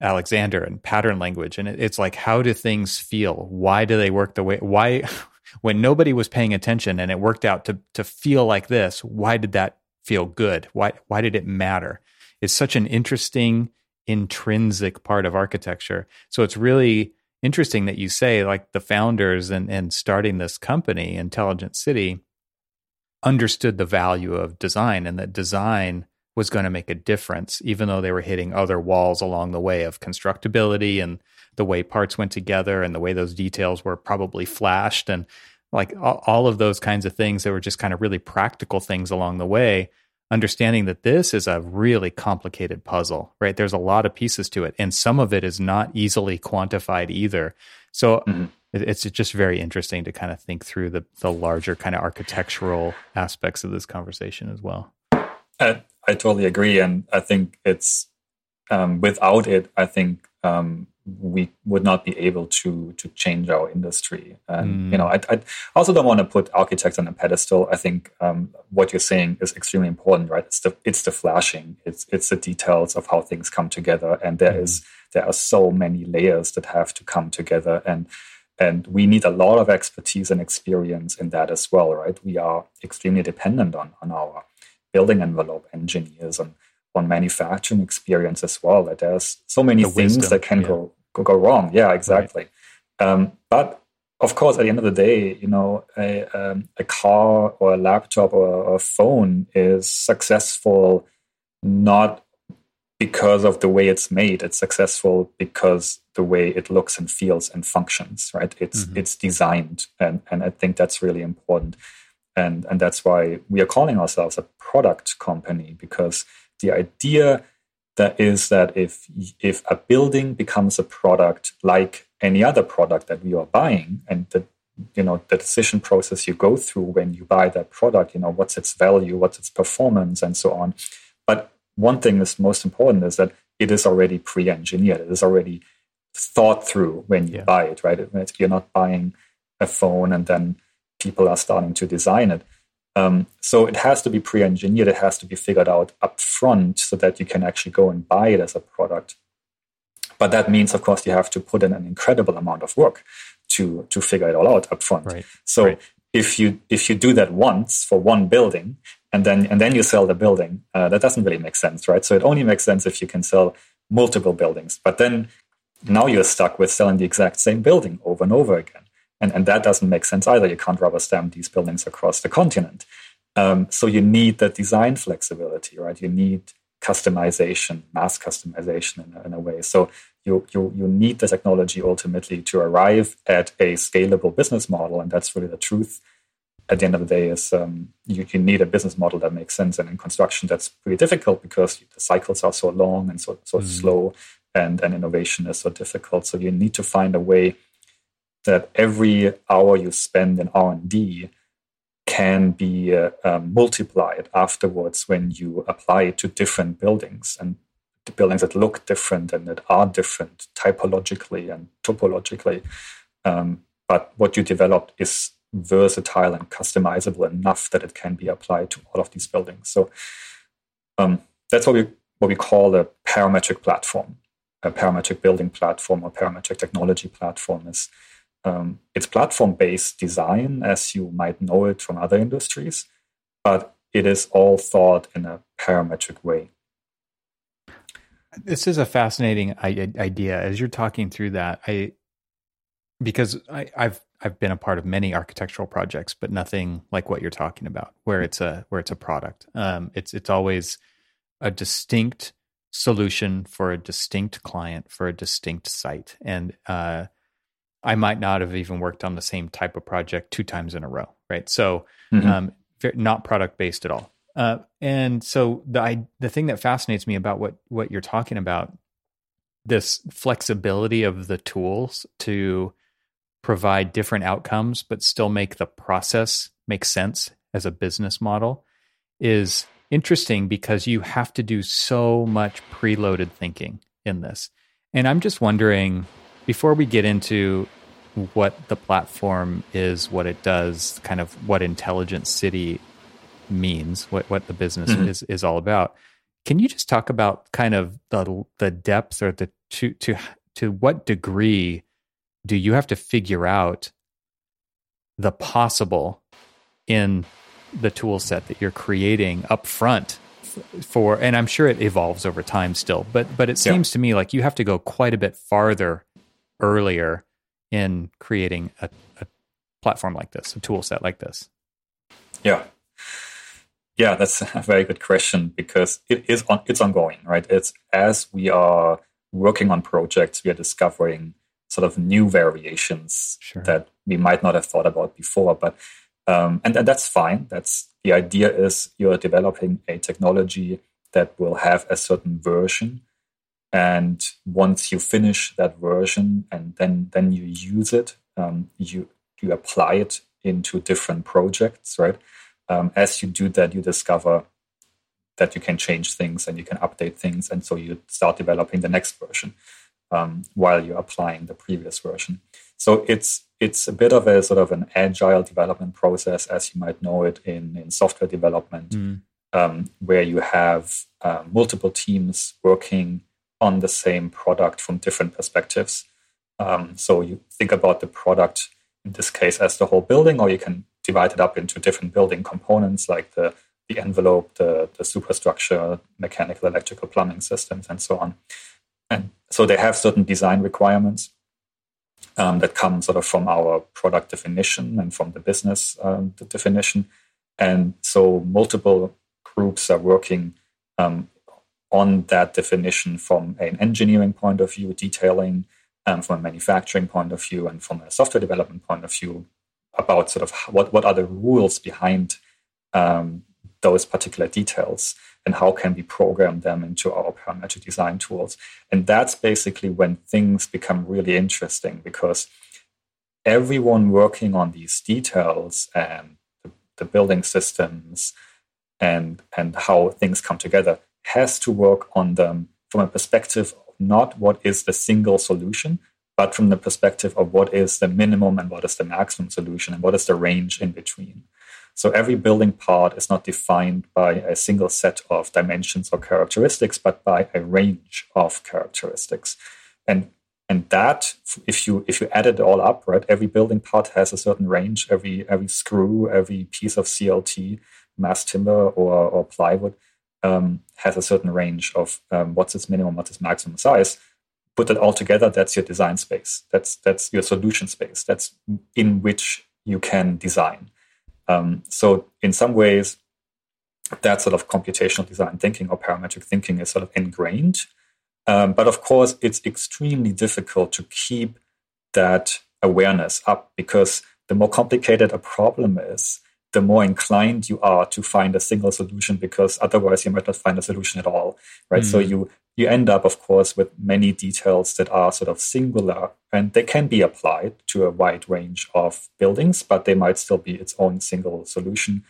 Alexander and pattern language. And it's like, how do things feel? Why do they work the way? Why, when nobody was paying attention and it worked out to to feel like this, why did that feel good? Why why did it matter? It's such an interesting intrinsic part of architecture. So it's really interesting that you say like the founders and and starting this company, Intelligent City, understood the value of design and that design was going to make a difference, even though they were hitting other walls along the way of constructability and the way parts went together and the way those details were probably flashed and like all of those kinds of things that were just kind of really practical things along the way understanding that this is a really complicated puzzle right? There's a lot of pieces to it and some of it is not easily quantified either. So mm-hmm. it's just very interesting to kind of think through the the larger kind of architectural aspects of this conversation as well. Uh, I totally agree, and I think it's um, without it, I think um, we would not be able to to change our industry. And mm. you know, I, I, also don't want to put architects on a pedestal. I think um, what you're saying is extremely important, right? It's the it's the flashing, it's it's the details of how things come together, and there mm. is there are so many layers that have to come together, and and we need a lot of expertise and experience in that as well, right? We are extremely dependent on on our building envelope engineers and on manufacturing experience as well. That there's so many the things wisdom, that can yeah. go, go, go wrong. Yeah, exactly. Right. Um, but of course, at the end of the day, you know, a, um, a car or a laptop or, or a phone is successful not because of the way it's made. It's successful because the way it looks and feels and functions. Right? It's mm-hmm. it's designed, and and I think that's really important. And and that's why we are calling ourselves a product company because the idea that is that if if a building becomes a product like any other product that we are buying and the you know the decision process you go through when you buy that product you know what's its value what's its performance and so on. But one thing that's most important is that it is already pre-engineered. It is already thought through when you yeah. buy it right? You're not buying a phone and then people are starting to design it um, so it has to be pre-engineered. It has to be figured out up front so that you can actually go and buy it as a product. But that means, of course, you have to put in an incredible amount of work to to figure it all out up front. Right. So right. if you if you do that once for one building and then and then you sell the building, uh, that doesn't really make sense, right? So it only makes sense if you can sell multiple buildings. But then now you're stuck with selling the exact same building over and over again. And, and that doesn't make sense either. You can't rubber stamp these buildings across the continent. Um, so you need that design flexibility, right? You need customization, mass customization in a, in a way. So you, you, you need the technology ultimately to arrive at a scalable business model. And that's really the truth at the end of the day is um, you, you, need a business model that makes sense. And in construction, that's pretty difficult because the cycles are so long and so, so mm. slow and, and innovation is so difficult. So you need to find a way that every hour you spend in R&D can be uh, um, multiplied afterwards when you apply it to different buildings and the buildings that look different and that are different typologically and topologically. Um, but what you developed is versatile and customizable enough that it can be applied to all of these buildings. So um, that's what we what we call a parametric platform, a parametric building platform or parametric technology platform is um, it's platform based design as you might know it from other industries, but it is all thought in a parametric way. This is a fascinating idea. As you're talking through that, I because I, have I've been a part of many architectural projects, but nothing like what you're talking about, where it's a where it's a product. Um, it's it's always a distinct solution for a distinct client for a distinct site, and uh, I might not have even worked on the same type of project two times in a row, right? So, mm-hmm. um, not product based at all. Uh, and so the I, the thing that fascinates me about what what you're talking about, this flexibility of the tools to provide different outcomes, but still make the process make sense as a business model, is interesting because you have to do so much preloaded thinking in this. And I'm just wondering before we get into what the platform is, what it does, kind of what intelligent city means, what what the business mm-hmm. is is all about. Can you just talk about kind of the the depth or the to to to what degree do you have to figure out the possible in the tool set that you're creating up front for and I'm sure it evolves over time still but but it seems yeah. to me like you have to go quite a bit farther earlier in creating a, a platform like this, a tool set like this? Yeah. Yeah, that's a very good question because it is on, it's ongoing, right? It's as we are working on projects, we are discovering sort of new variations sure. that we might not have thought about before. But um, and, and that's fine. That's the idea is you're developing a technology that will have a certain version and once you finish that version and then then you use it um, you you apply it into different projects right? Um, as you do that you discover that you can change things and you can update things. And so you start developing the next version um, while you're applying the previous version. So it's it's a bit of a sort of an agile development process as you might know it in in software development mm. where you have uh, multiple teams working on the same product from different perspectives. Um, so you think about the product in this case as the whole building, or you can divide it up into different building components like the, the envelope, the, the superstructure, mechanical, electrical, plumbing systems, and so on. And so they have certain design requirements. um, that come sort of from our product definition and from the business um, the definition. And so multiple groups are working um, on that definition from an engineering point of view, detailing, um, from a manufacturing point of view, and from a software development point of view about sort of what, what are the rules behind um, those particular details and how can we program them into our parametric design tools. And that's basically when things become really interesting because everyone working on these details and the, building systems and and how things come together has to work on them from a perspective of not what is the single solution, but from the perspective of what is the minimum and what is the maximum solution and what is the range in between. So every building part is not defined by a single set of dimensions or characteristics, but by a range of characteristics. And and that if you if you add it all up, right, every building part has a certain range. Every every screw, every piece of CLT, mass timber or, or plywood um, has a certain range of um, what's its minimum, what's its maximum size. Put it all together, that's your design space. That's that's your solution space. That's in which you can design. Um, so in some ways, that sort of computational design thinking or parametric thinking is sort of ingrained. Um, but of course, it's extremely difficult to keep that awareness up because the more complicated a problem is, the more inclined you are to find a single solution because otherwise you might not find a solution at all right? Mm. so you you end up of course with many details that are sort of singular and they can be applied to a wide range of buildings but they might still be its own single solution.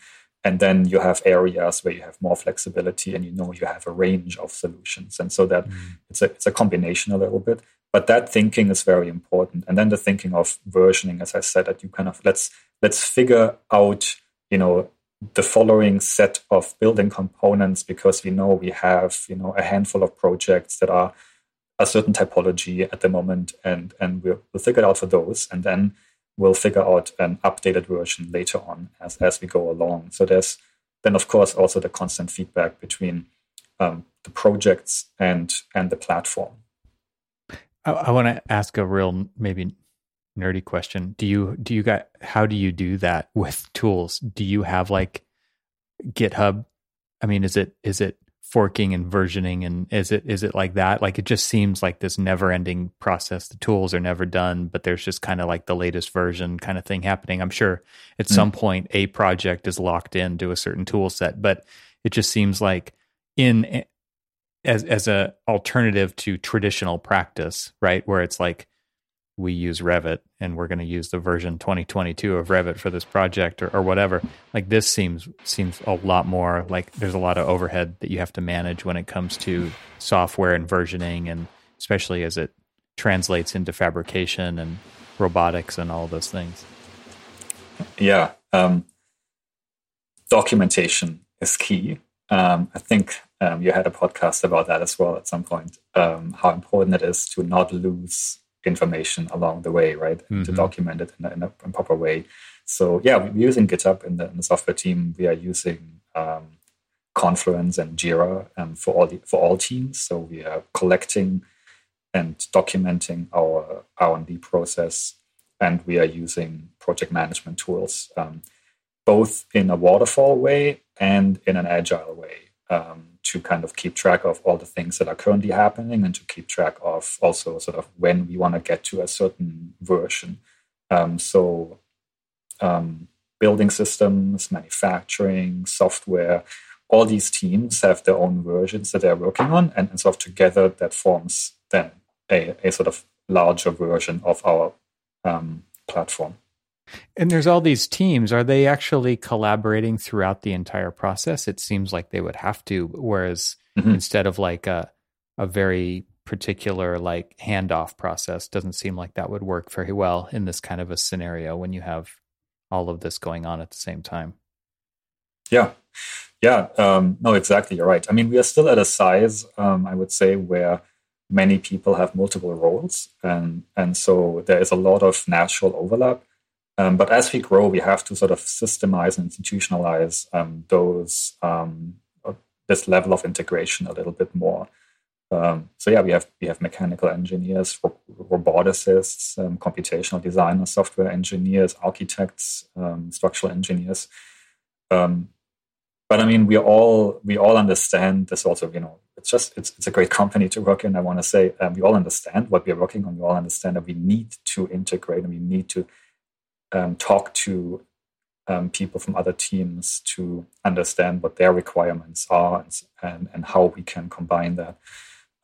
And then you have areas where you have more flexibility and you know you have a range of solutions. And so that mm. it's a it's a combination a little bit. But that thinking is very important. And then the thinking of versioning as i said that you kind of let's let's figure out you know the following set of building components because we know we have you know a handful of projects that are a certain typology at the moment and and we'll, we'll figure it out for those and then we'll figure out an updated version later on as as we go along. So there's then of course also the constant feedback between um, the projects and and the platform. I, I want to ask a real maybe nerdy question. Do you do you got how do you do that with tools? Do you have like GitHub? I mean, is it is it forking and versioning and is it is it like that? Like it just seems like this never ending process. The tools are never done, but there's just kind of like the latest version kind of thing happening. I'm sure at mm. some point a project is locked into a certain tool set, but it just seems like in as as a alternative to traditional practice, right? Where it's like we use Revit and we're going to use the version 2022 of Revit for this project or, or whatever. Like this seems seems a lot more like there's a lot of overhead that you have to manage when it comes to software and versioning, and especially as it translates into fabrication and robotics and all those things. Yeah, um, documentation is key. Um, I think um, you had a podcast about that as well at some point. Um, how important it is to not lose information along the way, right? Mm-hmm. To document it in a, in a, proper way. So yeah, we're using GitHub in the, in the software team. We are using um, Confluence and Jira um, for all the, for all teams. So we are collecting and documenting our R and D process, and we are using project management tools, um, both in a waterfall way and in an agile way. Um, to kind of keep track of all the things that are currently happening and to keep track of also sort of when we want to get to a certain version. Um, so, um, building systems, manufacturing, software, all these teams have their own versions that they're working on, and, and sort of together that forms then a, a sort of larger version of our um, platform. And there's all these teams. Are they actually collaborating throughout the entire process? It seems like they would have to. Whereas mm-hmm. instead of like a a very particular like handoff process, doesn't seem like that would work very well in this kind of a scenario when you have all of this going on at the same time. Yeah, yeah. Um, no, exactly. You're right. I mean, we are still at a size, um, I would say, where many people have multiple roles, and and so there is a lot of natural overlap. Um, but as we grow, we have to sort of systemize and institutionalize um, those um, uh, this level of integration a little bit more. Um, so yeah, we have we have mechanical engineers, roboticists, um, computational designers, software engineers, architects, um, structural engineers. But I mean, we all we all understand this. Also, you know, it's just it's it's a great company to work in. I want to say we all understand what we are working on. We all understand that we need to integrate and we need to um, talk to um, people from other teams to understand what their requirements are and, and, and how we can combine that.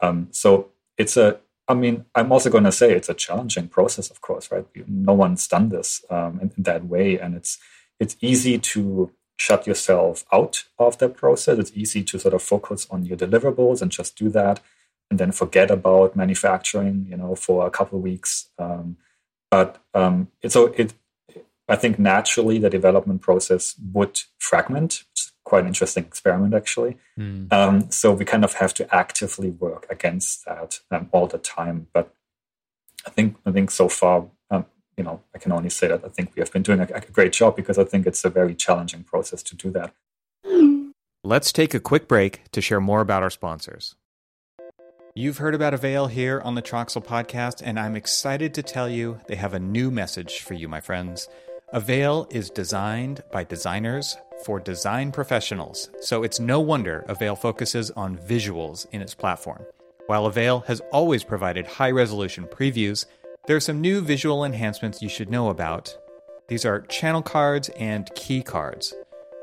Um, so it's a, I mean, I'm also going to say it's a challenging process, of course, right? No one's done this um, in, in, that way, and it's it's easy to shut yourself out of that process. It's easy to sort of focus on your deliverables and just do that, and then forget about manufacturing, you know, for a couple of weeks. Um, but um, it's so it I think naturally the development process would fragment, It's quite an interesting experiment actually. Mm. Um, so we kind of have to actively work against that um, all the time. But I think I think so far, um, you know, I can only say that I think we have been doing a, a great job because I think it's a very challenging process to do that. Let's take a quick break to share more about our sponsors. You've heard about Avail here on the Troxel podcast, and I'm excited to tell you they have a new message for you, my friends. Avail is designed by designers for design professionals, so it's no wonder Avail focuses on visuals in its platform. While Avail has always provided high resolution previews, there are some new visual enhancements you should know about. These are channel cards and key cards.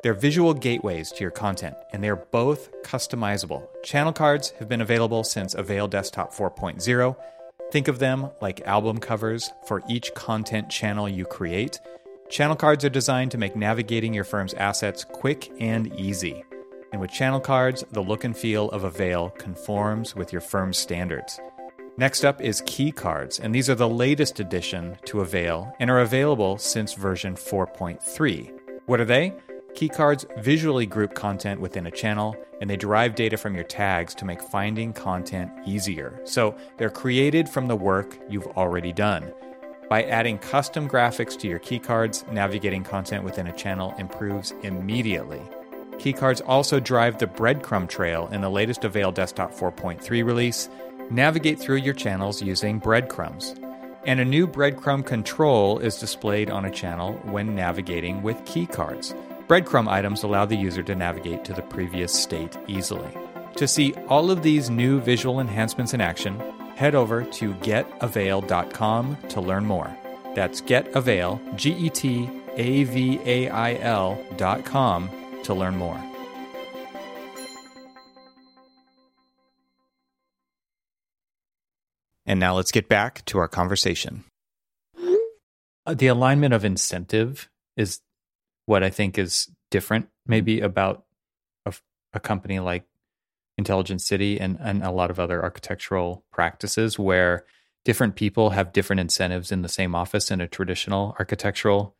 They're visual gateways to your content, and they're both customizable. Channel cards have been available since Avail Desktop 4.0. Think of them like album covers for each content channel you create Channel cards are designed to make navigating your firm's assets quick and easy. And with channel cards, the look and feel of Avail conforms with your firm's standards. Next up is key cards, and these are the latest addition to Avail and are available since version 4.3. What are they? Key cards visually group content within a channel, and they derive data from your tags to make finding content easier. So they're created from the work you've already done. By adding custom graphics to your keycards, navigating content within a channel improves immediately. Keycards also drive the breadcrumb trail in the latest Avail Desktop 4.3 release. Navigate through your channels using breadcrumbs. And a new breadcrumb control is displayed on a channel when navigating with keycards. Breadcrumb items allow the user to navigate to the previous state easily. To see all of these new visual enhancements in action, head over to getavail.com to learn more. That's getavail, G E T A V A I L.com to learn more. And now let's get back to our conversation. Uh, the alignment of incentive is what I think is different, maybe about a, a company like Intelligent City and, and a lot of other architectural practices where different people have different incentives in the same office in a traditional architectural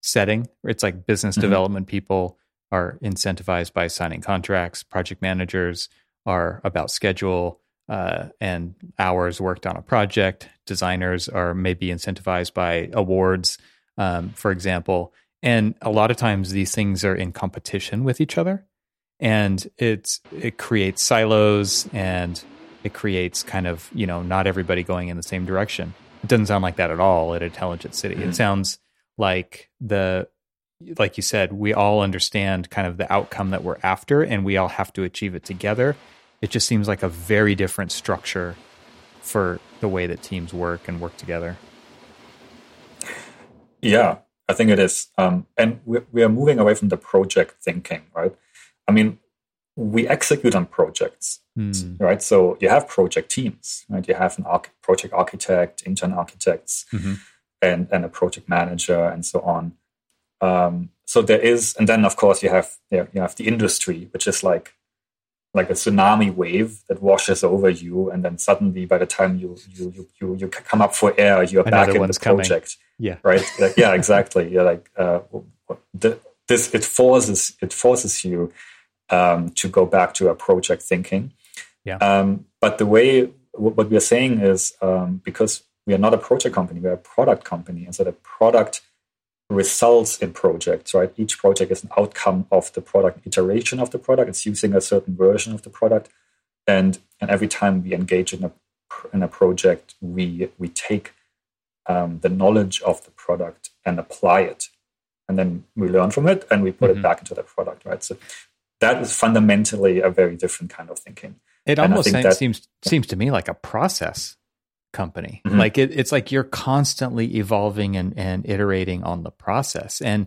setting. It's like business mm-hmm. development people are incentivized by signing contracts, project managers are about schedule uh, and hours worked on a project, designers are maybe incentivized by awards, um, for example. And a lot of times these things are in competition with each other and it's it creates silos and it creates kind of you know not everybody going in the same direction. It doesn't sound like that at all at intelligent city. Mm-hmm. it sounds like the like you said we all understand kind of the outcome that we're after and we all have to achieve it together. It just seems like a very different structure for the way that teams work and work together. Yeah i think it is. Um, and we, we are moving away from the project thinking right I mean, we execute on projects, mm. right? So you have project teams, right? You have an arch- project architect, intern architects, mm-hmm. and and a project manager, and so on. Um, so there is, and then of course you have you have the industry, which is like like a tsunami wave that washes over you, and then suddenly by the time you you you you, you come up for air, you're Another back in the project. Coming. Yeah, right. Like, yeah, exactly. You're like uh, the, this. It forces it forces you um, to go back to a project thinking. Yeah. Um, but the way what we are saying is um, because we are not a project company, we are a product company, and so the product results in projects. Right, each project is an outcome of the product iteration of the product. It's using a certain version of the product. and and every time we engage in a in a project, we we take um, the knowledge of the product and apply it, and then we learn from it and we put mm-hmm. it back into the product, right? So that is fundamentally a very different kind of thinking. It almost seems, that, seems seems to me like a process company. Mm-hmm. Like it, it's like you're constantly evolving and, and iterating on the process. And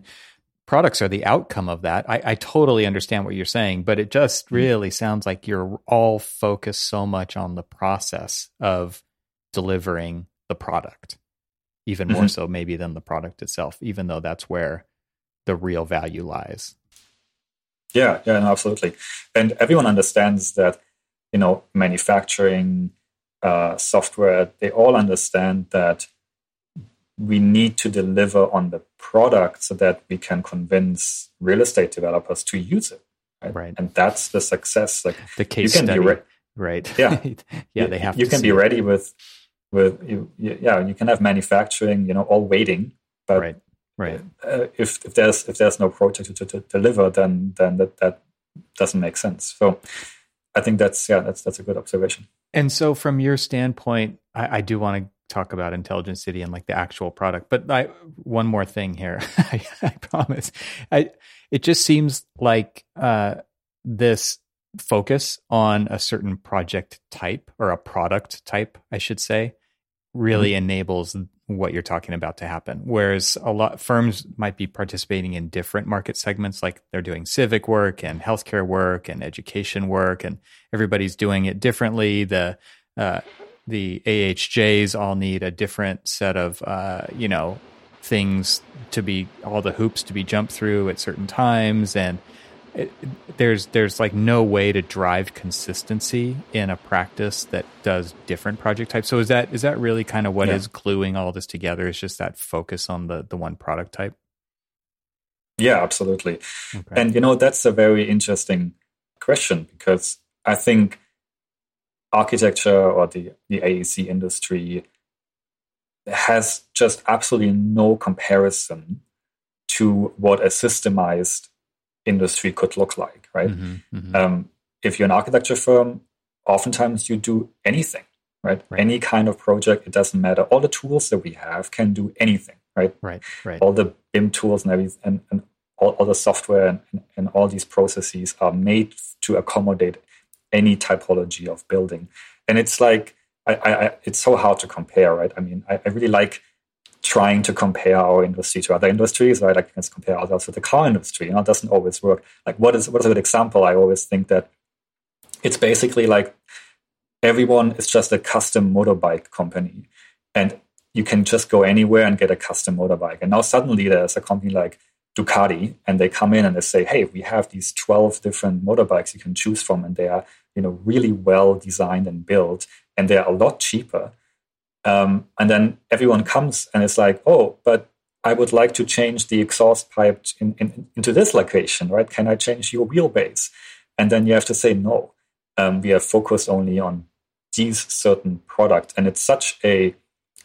products are the outcome of that. I, I totally understand what you're saying, but it just mm-hmm. really sounds like you're all focused so much on the process of delivering the product, even more mm-hmm. so maybe than the product itself, even though that's where the real value lies. Yeah, yeah, no, absolutely. And everyone understands that, you know, manufacturing, uh, software, they all understand that we need to deliver on the product so that we can convince real estate developers to use it. Right. right. And that's the success. Like the case study. Re- right. Yeah. yeah. They have you, can be ready with, with, you, yeah, you can have manufacturing, you know, all waiting, but right. Right. Uh, if, if there's, if there's no project to, to, to deliver, then, then that, that doesn't make sense. So I think that's, yeah, that's, that's a good observation. And so, from your standpoint, I, I do want to talk about Intelligent City and like the actual product. But I, one more thing here, I, I, promise. I, it just seems like uh, this focus on a certain project type or a product type, I should say, really mm-hmm. enables what you're talking about to happen. Whereas a lot firms might be participating in different market segments, like they're doing civic work and healthcare work and education work, and everybody's doing it differently. The uh, the AHJs all need a different set of uh, you know things to be all the hoops to be jumped through at certain times and it, there's there's like no way to drive consistency in a practice that does different project types. So is that is that really kind of what yeah. is gluing all this together? Is just that focus on the the one product type? Yeah, absolutely. Okay. And you know that's a very interesting question because I think architecture or the the AEC industry has just absolutely no comparison to what a systemized industry could look like, right? Mm-hmm, mm-hmm. Um, if you're an architecture firm, oftentimes you do anything, right? right? Any kind of project, it doesn't matter. All the tools that we have can do anything, right? Right, right. All the BIM tools and everything, and, and all, all the software and, and, and all these processes are made to accommodate any typology of building. And it's like, I, I, it's so hard to compare, right? I mean, I, I really like trying to compare our industry to other industries, right? Like let's compare ourselves with the car industry. You know, it doesn't always work. Like what is what is a good example? I always think that it's basically like everyone is just a custom motorbike company. And you can just go anywhere and get a custom motorbike. And now suddenly there's a company like Ducati and they come in and they say, Hey, we have these 12 different motorbikes you can choose from. And they are, you know, really well designed and built and they're a lot cheaper um, and then everyone comes and it's like, oh, but I would like to change the exhaust pipe in, in, into this location, right? Can I change your wheelbase? And then you have to say, no, um, we are focused only on these certain products. And it's such a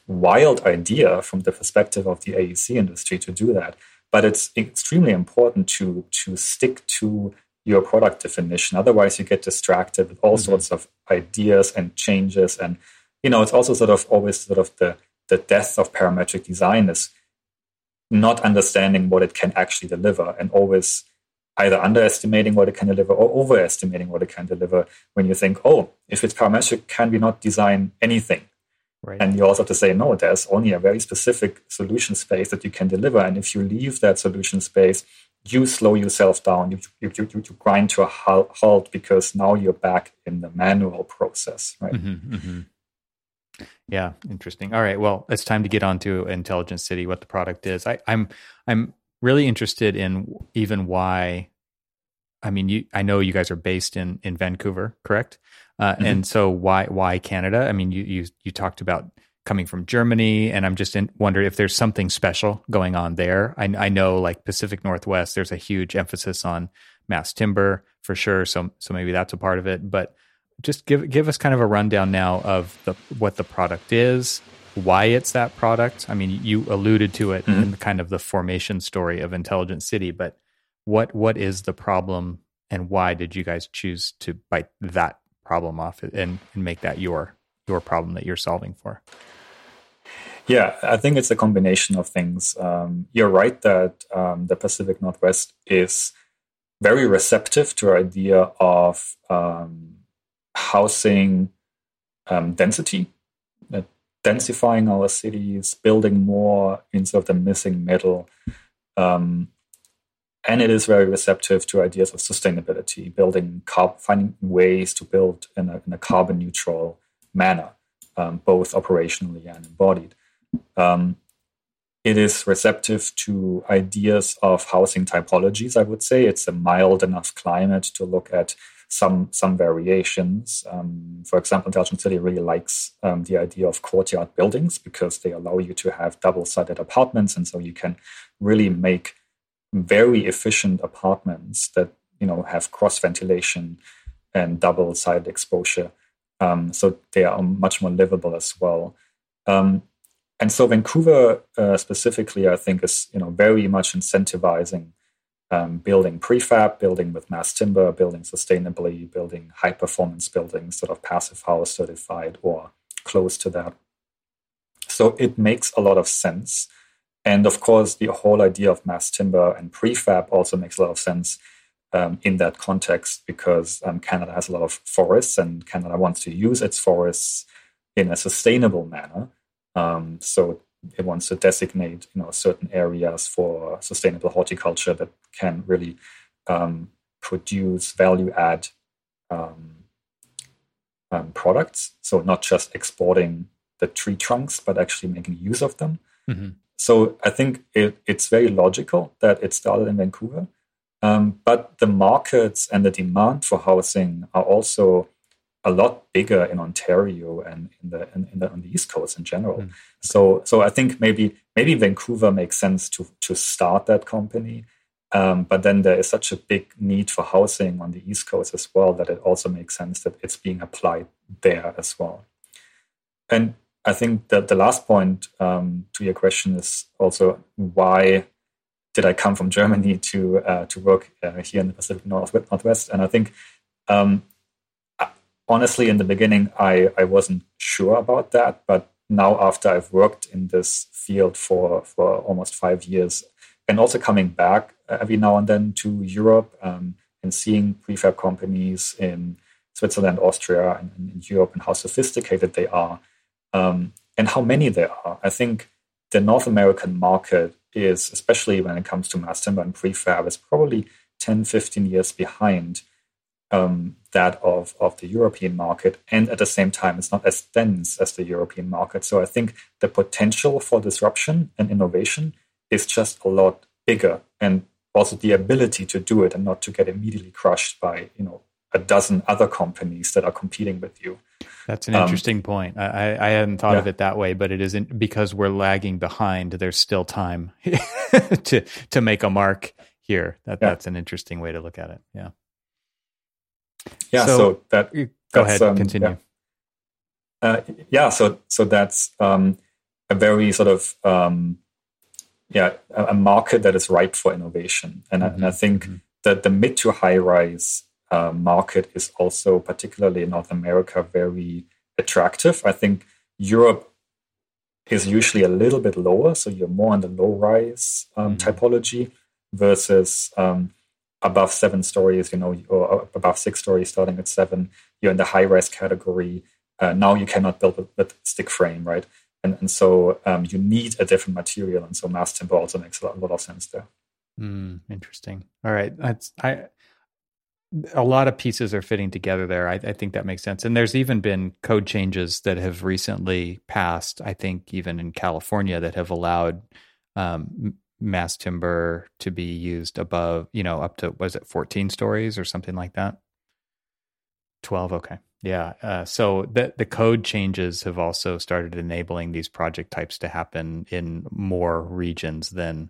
wild idea from the perspective of the AEC industry to do that. But it's extremely important to, to stick to your product definition. Otherwise, you get distracted with all mm-hmm. sorts of ideas and changes and you know, it's also sort of always sort of the, the death of parametric design is not understanding what it can actually deliver and always either underestimating what it can deliver or overestimating what it can deliver when you think, oh, if it's parametric, can we not design anything? Right. And you also have to say, no, there's only a very specific solution space that you can deliver. And if you leave that solution space, you slow yourself down, you, you, you, you grind to a halt because now you're back in the manual process, right? Mm-hmm, mm-hmm. Yeah, interesting. All right, well, it's time to get on to Intelligent City, what the product is. I, I'm I'm really interested in even why. I mean, you, I know you guys are based in in Vancouver, correct? Uh, mm-hmm. And so, why why Canada? I mean, you you you talked about coming from Germany, and I'm just in, wondering if there's something special going on there. I, I know, like Pacific Northwest, there's a huge emphasis on mass timber for sure. So so maybe that's a part of it, but just give give us kind of a rundown now of the what the product is, why it's that product. I mean, you alluded to it mm-hmm. in kind of the formation story of Intelligent City, but what what is the problem and why did you guys choose to bite that problem off and, and make that your your problem that you're solving for. Yeah, I think it's a combination of things. Um, you're right that um, the Pacific Northwest is very receptive to our idea of um, housing um, density, uh, densifying our cities, building more instead of the missing middle. Um, and it is very receptive to ideas of sustainability, building, finding ways to build in a, in a carbon neutral manner, um, both operationally and embodied. Um, it is receptive to ideas of housing typologies. I would say it's a mild enough climate to look at some some variations. Um, for example, Intelligent City really likes um, the idea of courtyard buildings because they allow you to have double-sided apartments, and so you can really make very efficient apartments that you know have cross ventilation and double-sided exposure. Um, so they are much more livable as well. Um, and so Vancouver uh, specifically, I think, is you know very much incentivizing um, building prefab, building with mass timber, building sustainably, building high performance buildings, sort of passive house certified or close to that. So it makes a lot of sense. And of course, the whole idea of mass timber and prefab also makes a lot of sense um, in that context because um, Canada has a lot of forests and Canada wants to use its forests in a sustainable manner. Um, so it wants to designate you know certain areas for sustainable horticulture that can really um, produce value add um, um, products. So not just exporting the tree trunks, but actually making use of them. Mm-hmm. So I think it, it's very logical that it started in Vancouver. Um, but the markets and the demand for housing are also a lot bigger in Ontario and in the, in, in the on the East Coast in general. Mm. So so I think maybe maybe Vancouver makes sense to to start that company. Um, but then there is such a big need for housing on the East Coast as well that it also makes sense that it's being applied there as well. And I think that the last point um, to your question is also why did I come from Germany to uh, to work uh, here in the Pacific Northwest? And I think um, honestly, in the beginning, I, I wasn't sure about that. But now, after I've worked in this field for, for almost five years, and also coming back every now and then to Europe um, and seeing prefab companies in Switzerland, Austria, and, in Europe, and how sophisticated they are, um, and how many there are. I think the North American market is, especially when it comes to mass timber and prefab, is probably 10, 15 years behind um, that of, of the European market. And at the same time, it's not as dense as the European market. So I think the potential for disruption and innovation is just a lot bigger. And also the ability to do it and not to get immediately crushed by, you know, a dozen other companies that are competing with you. That's an um, interesting um, point. I, I hadn't thought yeah. of it that way, but it isn't because we're lagging behind. There's still time to to make a mark here. That yeah. that's an interesting way to look at it. Yeah. Yeah. So, so that go ahead, um, continue. Yeah. Uh, yeah. So so that's um, a very sort of um, yeah a, a, market that is ripe for innovation, and, mm-hmm. I, and I think mm-hmm. that the mid to high rise uh, market is also particularly in North America very attractive. I think Europe is usually a little bit lower, so you're more on the low rise um, mm-hmm. typology versus um, above seven stories, you know, or above six stories starting at seven, you're in the high rise category. Uh, now you cannot build with, stick frame, right? And, and so um, you need a different material. And so mass timber also makes a lot, a lot of sense there. Mm, interesting. All right. That's, I, a lot of pieces are fitting together there. I, I, think that makes sense. And there's even been code changes that have recently passed, I think, even in California, that have allowed um, mass timber to be used above, you know, up to was it 14 stories or something like that? 12, okay. Yeah. Uh, so the the code changes have also started enabling these project types to happen in more regions than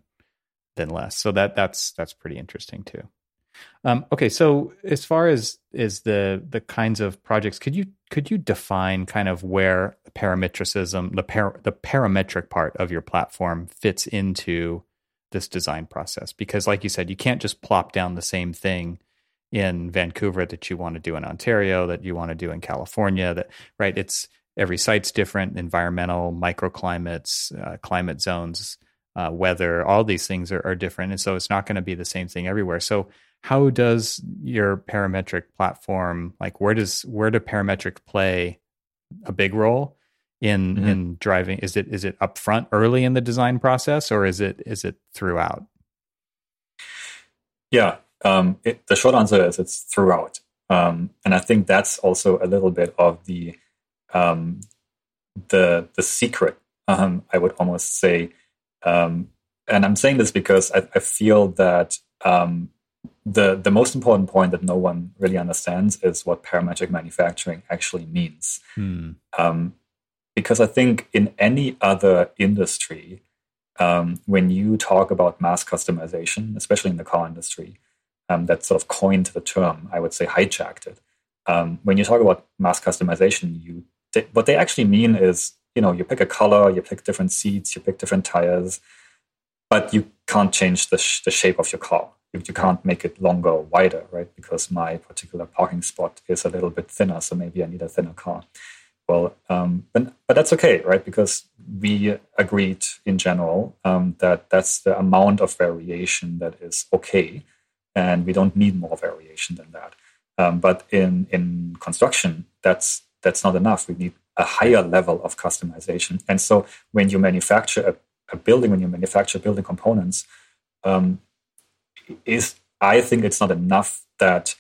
than less. So that that's that's pretty interesting too. Um, okay, so as far as is the the kinds of projects, could you could you define kind of where parametricism, the par, the parametric part of your platform fits into this design process because like you said you can't just plop down the same thing in Vancouver that you want to do in Ontario, that you want to do in California. That right? It's every site's different, environmental, microclimates, uh, climate zones, uh, weather. All these things are, are different, and so it's not going to be the same thing everywhere. So how does your parametric platform like where does where do parametric play a big role in mm-hmm. in driving is it is it upfront early in the design process or is it is it throughout yeah um, it, the short answer is it's throughout, um, and I think that's also a little bit of the um, the the secret. Um, I would almost say, um, and I'm saying this because I, I feel that um, the the most important point that no one really understands is what parametric manufacturing actually means. Hmm. Because I think in any other industry, when you talk about mass customization, especially in the car industry, um, that sort of coined the term, I would say hijacked it. Um, when you talk about mass customization, you they, what they actually mean is you know you pick a color, you pick different seats, you pick different tires, but you can't change the, sh- the shape of your car. You, you can't make it longer or wider, right? Because my particular parking spot is a little bit thinner, so maybe I need a thinner car. Well, um, but but that's okay, right? Because we agreed in general um, that that's the amount of variation that is okay and we don't need more variation than that. Um, but in in construction, that's that's not enough. We need a higher level of customization. And so when you manufacture a, a building, when you manufacture building components, um, is I think it's not enough that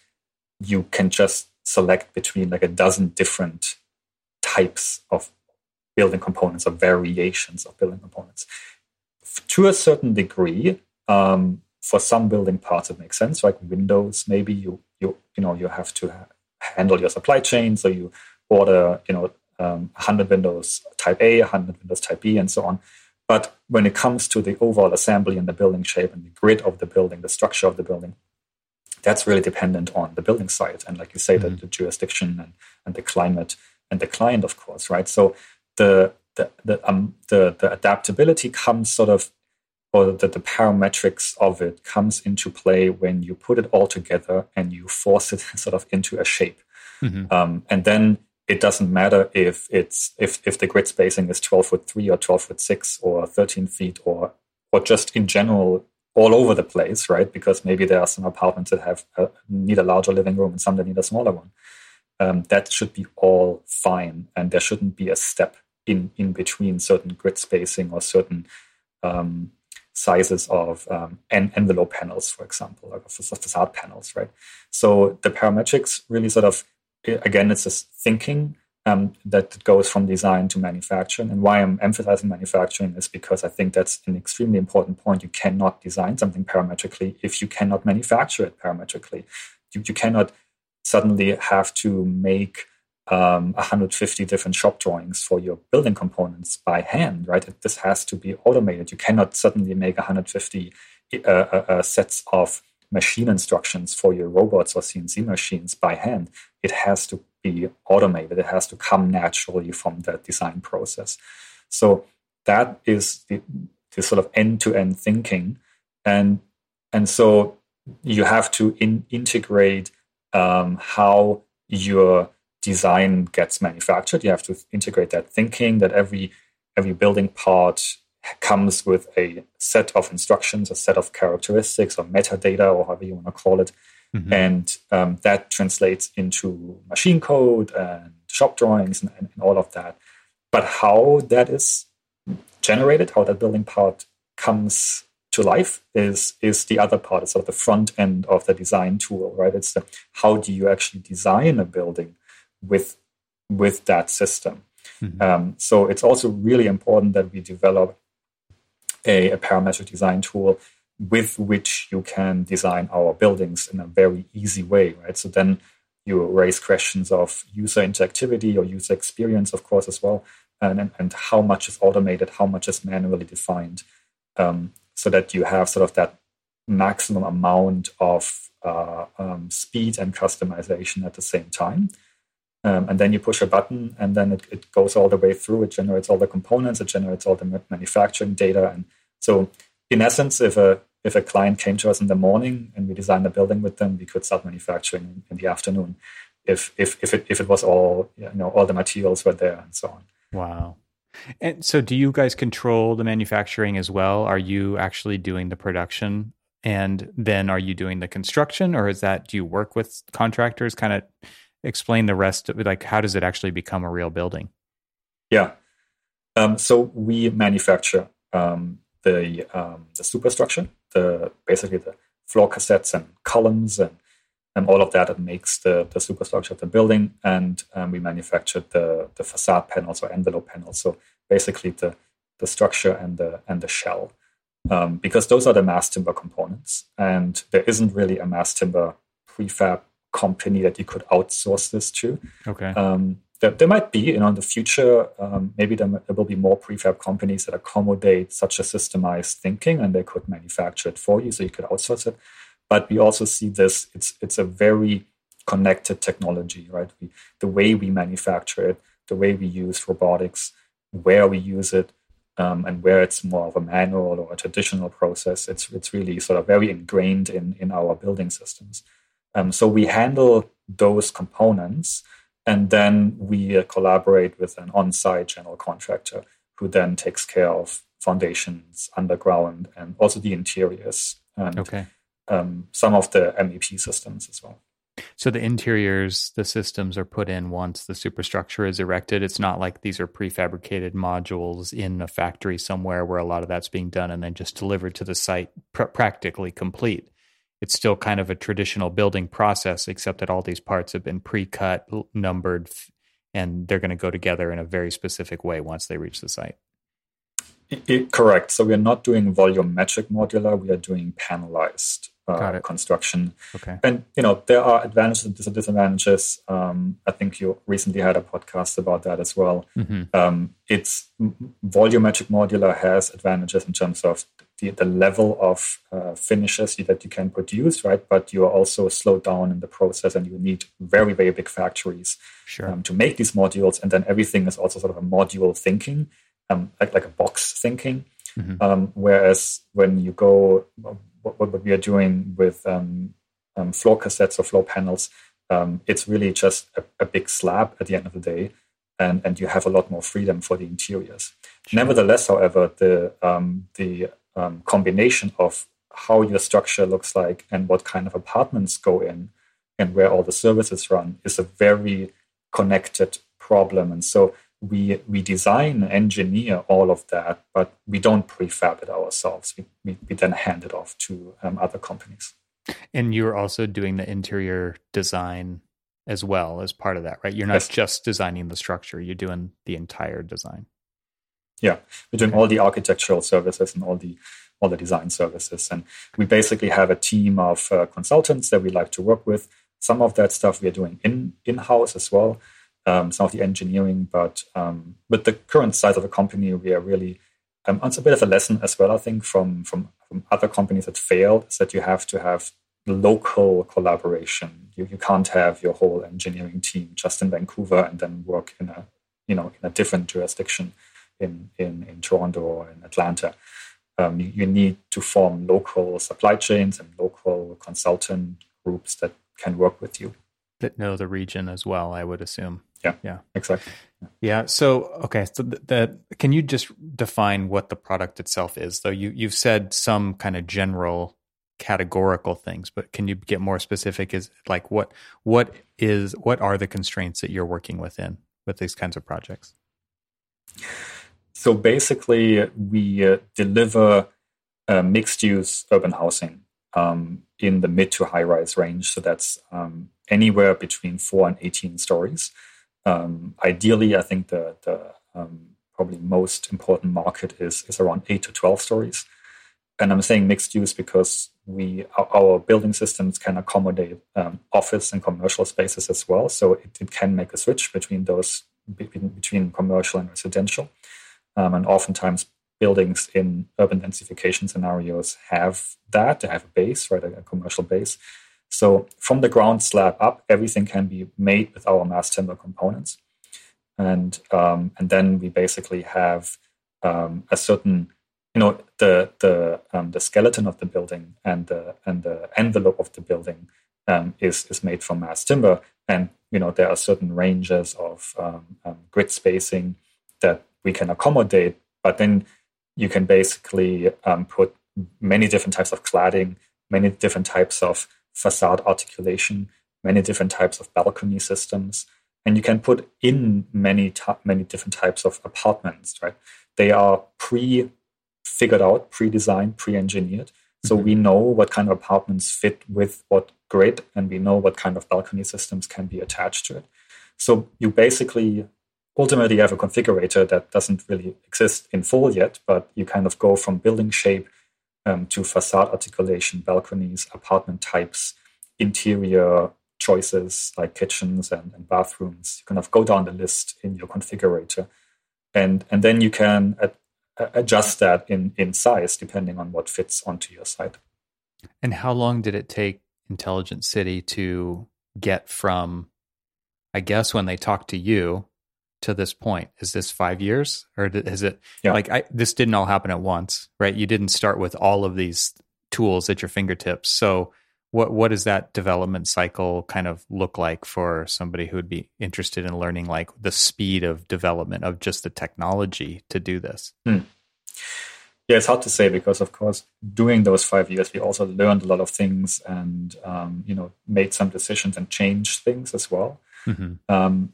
you can just select between like a dozen different types of building components or variations of building components. To a certain degree, um, for some building parts it makes sense like windows maybe you you you know you have to ha- handle your supply chain so you order you know um, 100 windows type a 100 windows type b and so on but when it comes to the overall assembly and the building shape and the grid of the building the structure of the building that's really dependent on the building site and like you say mm-hmm. the, the jurisdiction and, and the climate and the client of course right so the the the, um, the the adaptability comes sort of or that the parametrics of it comes into play when you put it all together and you force it sort of into a shape. Mm-hmm. Um, and then it doesn't matter if it's if if the grid spacing is 12 foot 3 or 12 foot 6 or 13 feet or or just in general all over the place right because maybe there are some apartments that have a, need a larger living room and some that need a smaller one um, that should be all fine and there shouldn't be a step in in between certain grid spacing or certain um, sizes of um, en- envelope panels, for example, like facade panels, right? So the parametrics really sort of, again, it's this thinking um, that goes from design to manufacturing. And why I'm emphasizing manufacturing is because I think that's an extremely important point. You cannot design something parametrically if you cannot manufacture it parametrically. You, you cannot suddenly have to make um, 150 different shop drawings for your building components by hand, right? This has to be automated. You cannot suddenly make 150 uh, uh, uh, sets of machine instructions for your robots or CNC machines by hand. It has to be automated. It has to come naturally from the design process. So that is the, the sort of end-to-end thinking, and and so you have to in, integrate um, how your design gets manufactured. You have to integrate that thinking that every every building part comes with a set of instructions, a set of characteristics or metadata, or however you want to call it. Mm-hmm. And um, that translates into machine code and shop drawings and, and, and all of that. But how that is generated, how that building part comes to life is is the other part. It's sort of the front end of the design tool, right? It's the how do you actually design a building with with that system. Mm-hmm. Um, so it's also really important that we develop a, a, parametric design tool with which you can design our buildings in a very easy way, right? So then you raise questions of user interactivity or user experience, of course, as well, and, and, how much is automated, how much is manually defined, um, so that you have sort of that maximum amount of uh, um, speed and customization at the same time. Um, and then you push a button and then it, it goes all the way through. It generates all the components, it generates all the manufacturing data. And so, in essence, if a if a client came to us in the morning and we designed a building with them, we could start manufacturing in the afternoon. If if if it if it was all you know all the materials were there and so on. Wow. And so, do you guys control the manufacturing as well? Are you actually doing the production, and then are you doing the construction, or is that do you work with contractors? Kind of explain the rest of it. Like, how does it actually become a real building? Yeah. Um, so we manufacture um, the um, the superstructure, the basically the floor cassettes and columns and and all of that that makes the, the superstructure of the building. And um, we manufactured the the facade panels or envelope panels. So basically the the structure and the and the shell. Um, because those are the mass timber components, and there isn't really a mass timber prefab company that you could outsource this to. Okay. Um, there, there, might be, you know, in the future, um, maybe there, there, will be more prefab companies that accommodate such a systemized thinking, and they could manufacture it for you, so you could outsource it. But we also see this; it's it's a very connected technology, right? We, the way we manufacture it, the way we use robotics, where we use it, um, and where it's more of a manual or a traditional process. It's it's really sort of very ingrained in in our building systems. Um, so we handle those components and then we uh, collaborate with an on site general contractor who then takes care of foundations, underground, and also the interiors and okay. Um, some of the MEP systems as well. So the interiors, the systems are put in once the superstructure is erected. It's not like these are prefabricated modules in a factory somewhere where a lot of that's being done and then just delivered to the site pr- practically complete it's still kind of a traditional building process, except that all these parts have been pre-cut, numbered, and they're going to go together in a very specific way once they reach the site. It, it, correct. So we're not doing volumetric modular. We are doing panelized uh, construction. Okay. And you know there are advantages and disadvantages. Um, I think you recently had a podcast about that as well. Mm-hmm. Um, it's volumetric modular has advantages in terms of the, the level of uh, finishes that you can produce, right? But you are also slowed down in the process, and you need very very big factories sure. um, to make these modules. And then everything is also sort of a module thinking, um, like like a box thinking. Mm-hmm. Um, whereas when you go what, what we are doing with um, um, floor cassettes or floor panels, um, it's really just a, a, big slab at the end of the day, and, and you have a lot more freedom for the interiors. Sure. Nevertheless, however, the um, the um, combination of how your structure looks like and what kind of apartments go in and where all the services run is a very connected problem, and so we we design engineer all of that, but we don't prefab it ourselves. We we, we then hand it off to um, other companies. And you're also doing the interior design as well as part of that, right? You're not yes. just designing the structure; you're doing the entire design. Yeah, we're doing all the architectural services and all the all the design services, and we basically have a team of uh, consultants that we like to work with. Some of that stuff we are doing in in house as well um, some of the engineering. But um, with the current size of the company, we are really um, it's a bit of a lesson as well. I think from from from other companies that failed is that you have to have local collaboration. You you can't have your whole engineering team just in Vancouver and then work in a you know in a different jurisdiction in in in Toronto or in Atlanta. Um, you, you, need to form local supply chains and local consultant groups that can work with you that know the region as well. I would assume. Yeah. Yeah. Exactly. Yeah. So, okay. So that, can you just define what the product itself is though? You, you've said some kind of general categorical things, but can you get more specific is like what, what is, what are the constraints that you're working within with these kinds of projects? So basically we uh, deliver uh, mixed use urban housing um, in the mid to high rise range. So that's um, anywhere between four and 18 stories. Um, ideally, I think the, the um, probably most important market is, is around 8 to 12 stories. And I'm saying mixed use because we our, building systems can accommodate um, office and commercial spaces as well. So it, it, can make a switch between those between, between commercial and residential. Um, and oftentimes buildings in urban densification scenarios have that. They have a base, right, a, a commercial base. So from the ground slab up, everything can be made with our mass timber components, and um, and then we basically have um, a certain you know the the um, the skeleton of the building and the and the envelope of the building um, is is made from mass timber, and you know there are certain ranges of um, um, grid spacing that we can accommodate, but then you can basically put many different types of cladding, many different types of facade articulation, many different types of balcony systems, and you can put in many many different types of apartments. Right? They are pre figured out, pre-designed, pre-engineered. So mm-hmm. we know what kind of apartments fit with what grid, and we know what kind of balcony systems can be attached to it. So you basically ultimately have a configurator that doesn't really exist in full yet, but you kind of go from building shape um, to facade articulation, balconies, apartment types, interior choices like kitchens and, and bathrooms. You kind of go down the list in your configurator, and and then you can at, adjust that in in size depending on what fits onto your site. And how long did it take Intelligent City to get from, I guess, when they talked to you to this point? Is this five years, or is it yeah. like I, this didn't all happen at once, right? You didn't start with all of these tools at your fingertips. So, what what does that development cycle kind of look like for somebody who would be interested in learning, like the speed of development of just the technology to do this? Hmm. Yeah, it's hard to say because, of course, during those five years, we also learned a lot of things and um, you know made some decisions and changed things as well. Mm-hmm. Um,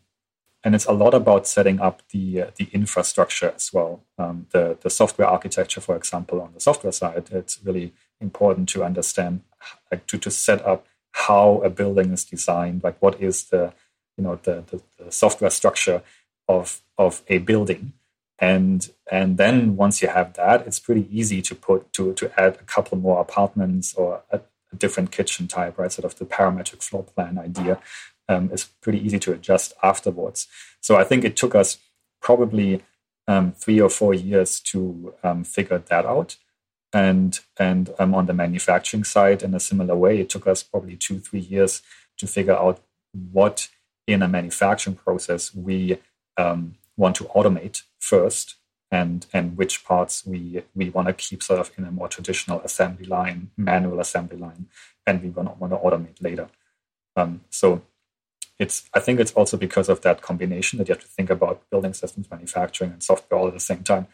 and it's a lot about setting up the uh, the infrastructure as well. Um, the the software architecture, for example, on the software side, it's really important to understand like to to set up how a building is designed, like what is the you know the, the, the software structure of of a building. And and then once you have that it's pretty easy to put to to add a couple more apartments or a, a different kitchen type right? Sort of the parametric floor plan idea um, is pretty easy to adjust afterwards. So i think it took us probably um, three or four years to um, figure that out. And and on the manufacturing side in a similar way. It took us probably two three years to figure out what in a manufacturing process we um, want to automate first and and which parts we we want to keep sort of in a more traditional assembly line, manual assembly line, and we want to, want to automate later. Um, so it's I think it's also because of that combination that you have to think about building systems, manufacturing, and software all at the same time.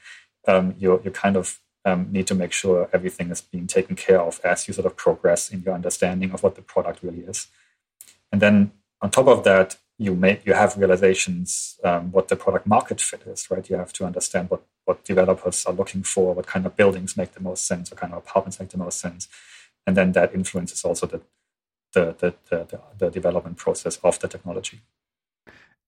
Um, you you kind of um, need to make sure everything is being taken care of as you sort of progress in your understanding of what the product really is. And then on top of that, you make you have realizations um, what the product market fit is, right? You have to understand what what developers are looking for, what kind of buildings make the most sense, what kind of apartments make the most sense, and then that influences also the the the, the, the development process of the technology.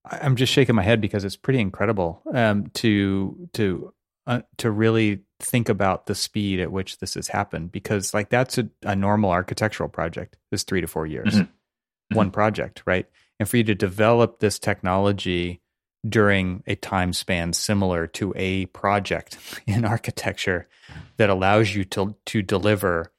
I'm just shaking my head because it's pretty incredible um, to to uh, to really think about the speed at which this has happened because like that's a, a normal architectural project is three to four years mm-hmm. one project right and for you to develop this technology during a time span similar to a project in architecture that allows you to to deliver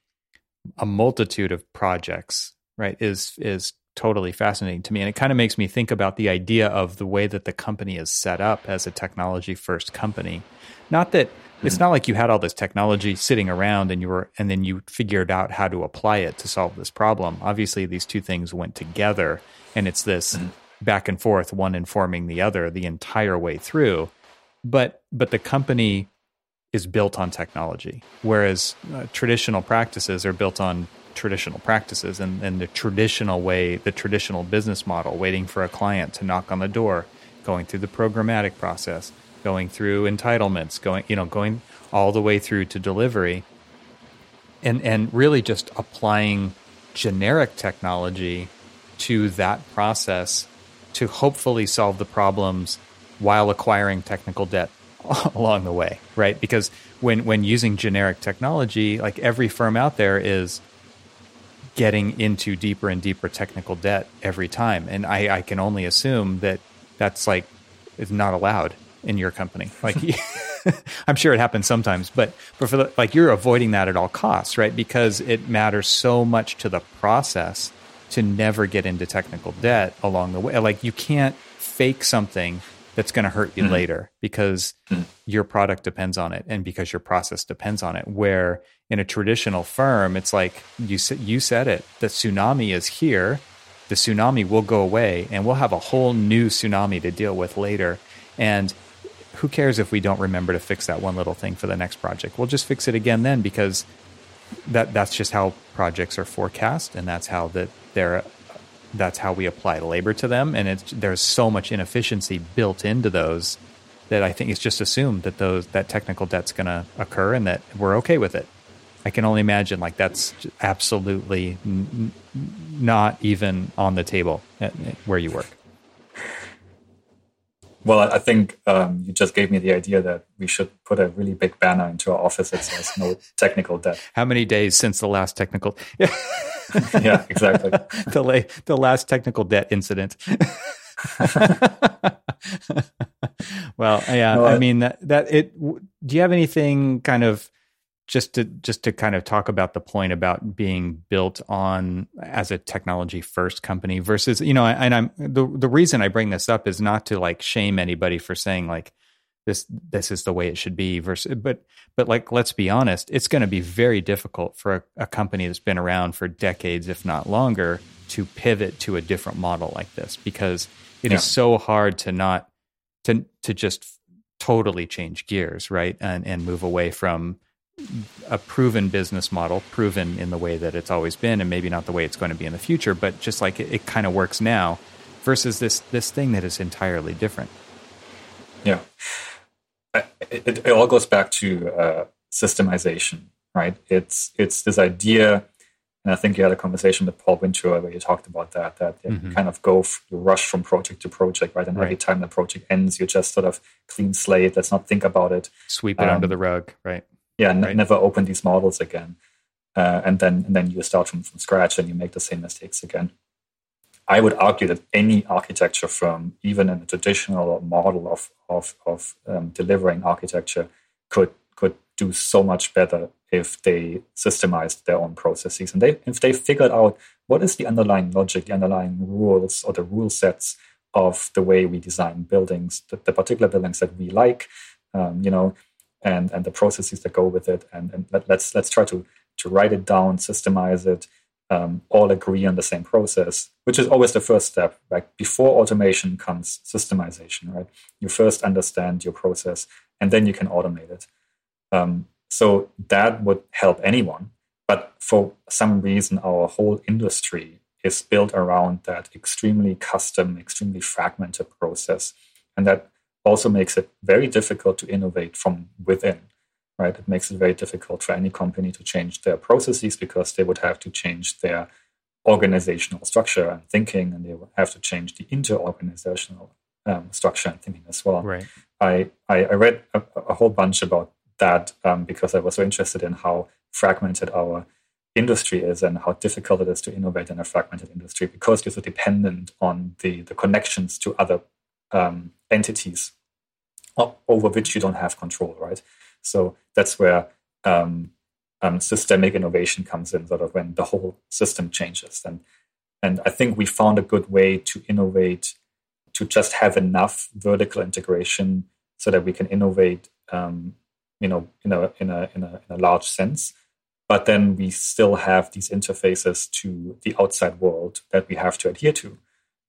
a multitude of projects right is is totally fascinating to me. And it kind of makes me think about the idea of the way that the company is set up as a technology first company. Not that it's not like you had all this technology sitting around and you were and then you figured out how to apply it to solve this problem. Obviously these two things went together and it's this mm-hmm. back and forth one informing the other the entire way through. But but the company is built on technology whereas uh, traditional practices are built on traditional practices and, and the traditional way the traditional business model waiting for a client to knock on the door going through the programmatic process going through entitlements going you know going all the way through to delivery and and really just applying generic technology to that process to hopefully solve the problems while acquiring technical debt along the way, right? Because when when using generic technology, like every firm out there is getting into deeper and deeper technical debt every time, and I, I can only assume that that's like is not allowed in your company. Like, I'm sure it happens sometimes, but but for the, like you're avoiding that at all costs, right? Because it matters so much to the process to never get into technical debt along the way. Like you can't fake something that's going to hurt you Mhm. later because Mhm. your product depends on it and because your process depends on it. Where in a traditional firm, it's like you you said it, the tsunami is here. The tsunami will go away, and we'll have a whole new tsunami to deal with later. And who cares if we don't remember to fix that one little thing for the next project? We'll just fix it again then because that that's just how projects are forecast, and that's how that they're that's how we apply labor to them. And it's there's so much inefficiency built into those that I think it's just assumed that those that technical debt's going to occur and that we're okay with it. I can only imagine like that's absolutely n- not even on the table at, where you work. Well, I think um, you just gave me the idea that we should put a really big banner into our office that says "No technical debt." How many days since the last technical? yeah, exactly. the la- the last technical debt incident. well, yeah, No, I I- mean that, that it. w- Do you have anything kind of just to just to kind of talk about the point about being built on as a technology first company versus you know, and I'm the the reason I bring this up is not to like shame anybody for saying like this this is the way it should be versus but but like let's be honest it's going to be very difficult for a, a company that's been around for decades if not longer to pivot to a different model like this because it is Yeah. so hard to not to to just totally change gears right and and move away from a proven business model proven in the way that it's always been and maybe not the way it's going to be in the future but just like it, it kind of works now versus this this thing that is entirely different Yeah, it, it, it all goes back to uh, systemization, right? It's it's this idea, and I think you had a conversation with Paul Winter where you talked about that. That you Mhm. kind of go, f- you rush from project to project, right? And every Right. time the project ends, you just sort of clean slate. Let's not think about it. sweep it under Um, the rug right Yeah, n- Right. never open these models again. Uh, and then and then you start from, from scratch and you make the same mistakes again. I would argue that any architecture firm, even in a traditional model of of, of um, delivering architecture, could could do so much better if they systemized their own processes and they if they figured out what is the underlying logic, the underlying rules or the rule sets of the way we design buildings, the, the particular buildings that we like, um, you know, and and the processes that go with it, and, and let, let's let's try to to write it down, systemize it, um, all agree on the same process, which is always the first step. Like before automation comes systemization, right? You first understand your process, and then you can automate it. Um, so that would help anyone. But for some reason, our whole industry is built around that extremely custom, extremely fragmented process, and that also makes it very difficult to innovate from within right? It makes it very difficult for any company to change their processes because they would have to change their organizational structure and thinking, and they would have to change the inter-organizational um, structure and thinking as well. right I, I, I read a, a whole bunch about that um, because I was so interested in how fragmented our industry is and how difficult it is to innovate in a fragmented industry because you're so dependent on the, the connections to other um, entities over which you don't have control, right? So that's where um, um, systemic innovation comes in, sort of when the whole system changes. And and I think we found a good way to innovate, to just have enough vertical integration so that we can innovate, um, you know, in a in a in a in a large sense. But then we still have these interfaces to the outside world that we have to adhere to,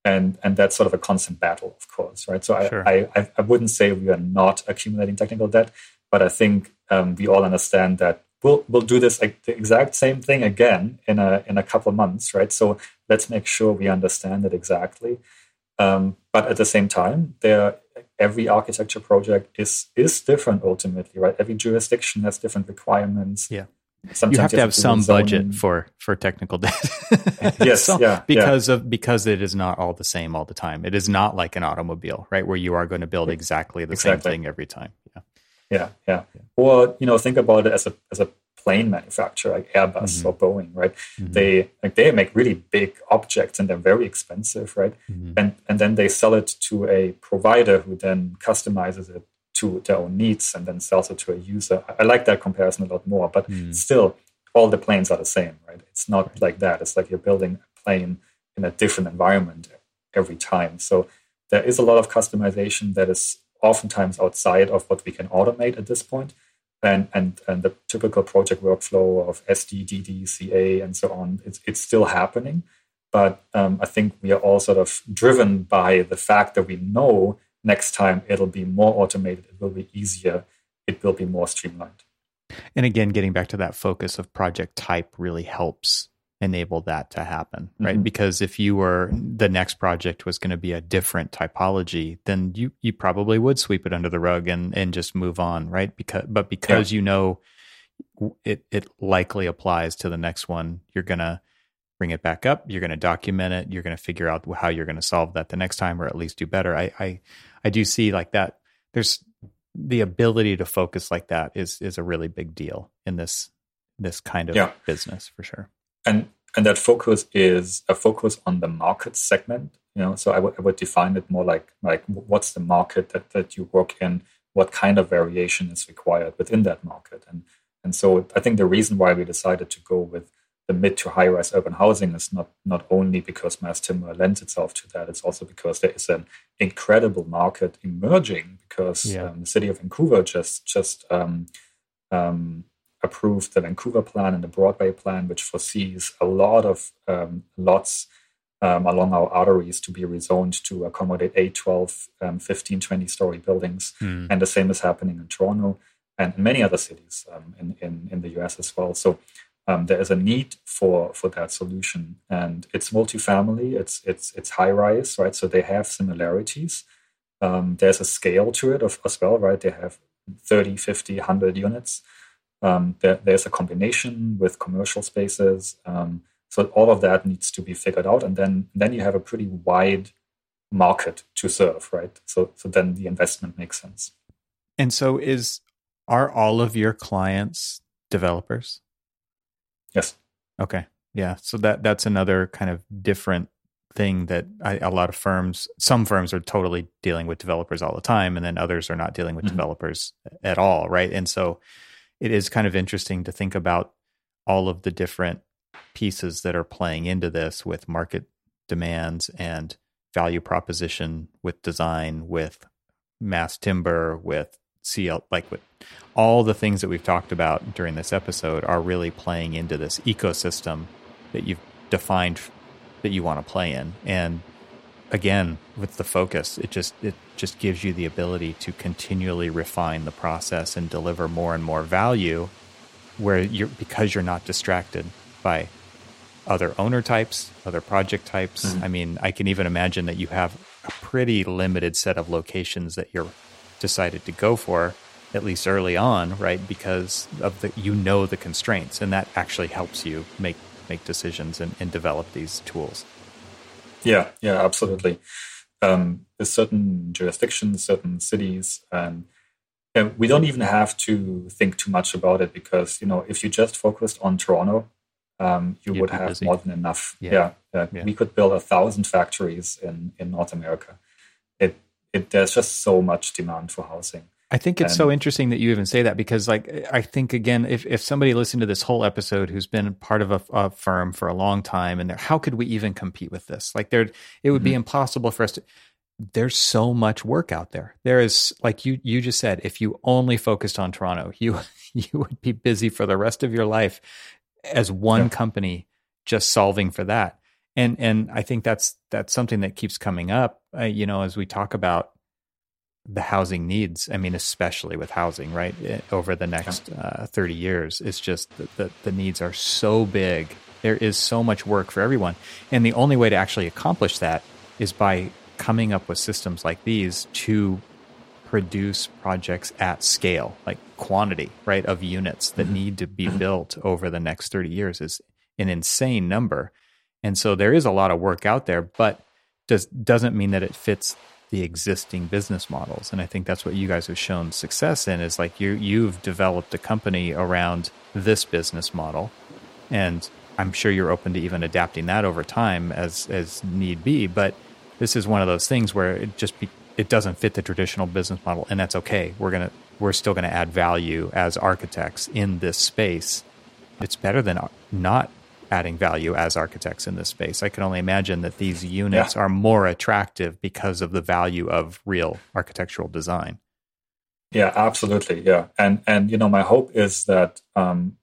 and and that's sort of a constant battle, of course, right? So I Sure. I, I, wouldn't say we are not accumulating technical debt, but I think um, we all understand that we'll we'll do this like the exact same thing again in a in a couple of months, right? So let's make sure we understand it exactly. Um, but at the same time, there every architecture project is is different ultimately, right? Every jurisdiction has different requirements. Yeah. Sometimes you have to have some budget for for technical debt. Yes, Some- yeah, yeah. because of because it is not all the same all the time. It is not like an automobile, right, where you are going to build exactly the same thing every time. Yeah. Yeah, yeah. Or you know, think about it as a as a plane manufacturer like Airbus Mhm. or Boeing, right? Mhm. They like they make really big objects and they're very expensive, right? Mhm. And and then they sell it to a provider who then customizes it to their own needs and then sells it to a user. I, like that comparison a lot more, but Mm. still, all the planes are the same, right? It's not like that. It's like you're building a plane in a different environment every time. So there is a lot of customization that is oftentimes outside of what we can automate at this point. And, and, and the typical project workflow of SD, DD, CA, and so on, it's, it's still happening. But um, I think we are all sort of driven by the fact that we know next time it'll be more automated, it will be easier, it will be more streamlined. And again, getting back to that focus of project type really helps enable that to happen, right? Mm-hmm. Because if you were the next project was going to be a different typology, then you you probably would sweep it under the rug and and just move on, right? Because but because yeah. you know it it likely applies to the next one, you're gonna bring it back up. You're gonna document it. You're gonna figure out how you're gonna solve that the next time, or at least do better. I I I do see like that. There's the ability to focus like that is is a really big deal in this this kind of yeah. business for sure and and that focus is a focus on the market segment you know so I, w- I would define it more like like what's the market that, that you work in what kind of variation is required within that market and and so i think the reason why we decided to go with the mid to high rise urban housing is not not only because mass timber lends itself to that it's also because there is an incredible market emerging because yeah. um, the city of vancouver just just um, um, approved the Vancouver plan and the Broadway plan, which foresees a lot of um, lots um, along our arteries to be rezoned to accommodate 8, 12, um, 15, 20 story buildings. Mm. And the same is happening in Toronto and many other cities um, in, in, in, the US as well. So um, there is a need for, for that solution. And it's multifamily, it's, it's, it's high rise, right? So they have similarities. Um, there's a scale to it as well, right? They have 30, 50, 100 units. Um, there, there's a combination with commercial spaces. Um, so all of that needs to be figured out, and then then you have a pretty wide market to serve, right? So so then the investment makes sense. And so is are all of your clients developers? Yes. Okay. Yeah. So that that's another kind of different thing that I, a lot of firms, some firms are totally dealing with developers all the time, and then others are not dealing with mm-hmm. developers at all, right? And so it is kind of interesting to think about all of the different pieces that are playing into this with market demands and value proposition with design with mass timber with CL like with all the things that we've talked about during this episode are really playing into this ecosystem that you've defined that you want to play in. And again with the focus it just it just gives you the ability to continually refine the process and deliver more and more value where you're because you're not distracted by other owner types other project types. Mm-hmm. i mean i can even imagine that you have a pretty limited set of locations that you're decided to go for at least early on right because of the you know the constraints and that actually helps you make make decisions and, and develop these tools yeah, yeah, absolutely. Um, there's certain jurisdictions, certain cities, and, we don't even have to think too much about it because you know if you just focused on Toronto, um, you You'd would have busy. more than enough. Yeah. Yeah, yeah. yeah, we could build a thousand factories in in North America. It it there's just so much demand for housing. I think it's and, so interesting that you even say that because, like, I think again, if, if somebody listened to this whole episode who's been part of a, a firm for a long time, and how could we even compete with this? Like, there, it would mm-hmm. be impossible for us to. There's so much work out there. There is, like you you just said, if you only focused on Toronto, you you would be busy for the rest of your life as one yeah. company just solving for that. And and I think that's that's something that keeps coming up. Uh, you know, as we talk about the housing needs. I mean, especially with housing, right? Eh, over the next uh, 30 years, it's just that the, the needs are so big. There is so much work for everyone. And the only way to actually accomplish that is by coming up with systems like these to produce projects at scale, like quantity, right, of units that mm-hmm. need to be built over the next 30 years is an insane number. And so there is a lot of work out there, but does doesn't mean that it fits the existing business models. And i think that's what you guys have shown success in is like you you've developed a company around this business model. And i'm sure you're open to even adapting that over time as as need be. But this is one of those things where it just be, it doesn't fit the traditional business model and that's okay. We're going to we're still going to add value as architects in this space. It's better than not adding value as architects in this space. I can only imagine that these units yeah. are more attractive because of the value of real architectural design. Yeah, absolutely. Yeah, and and you know, my hope is that um,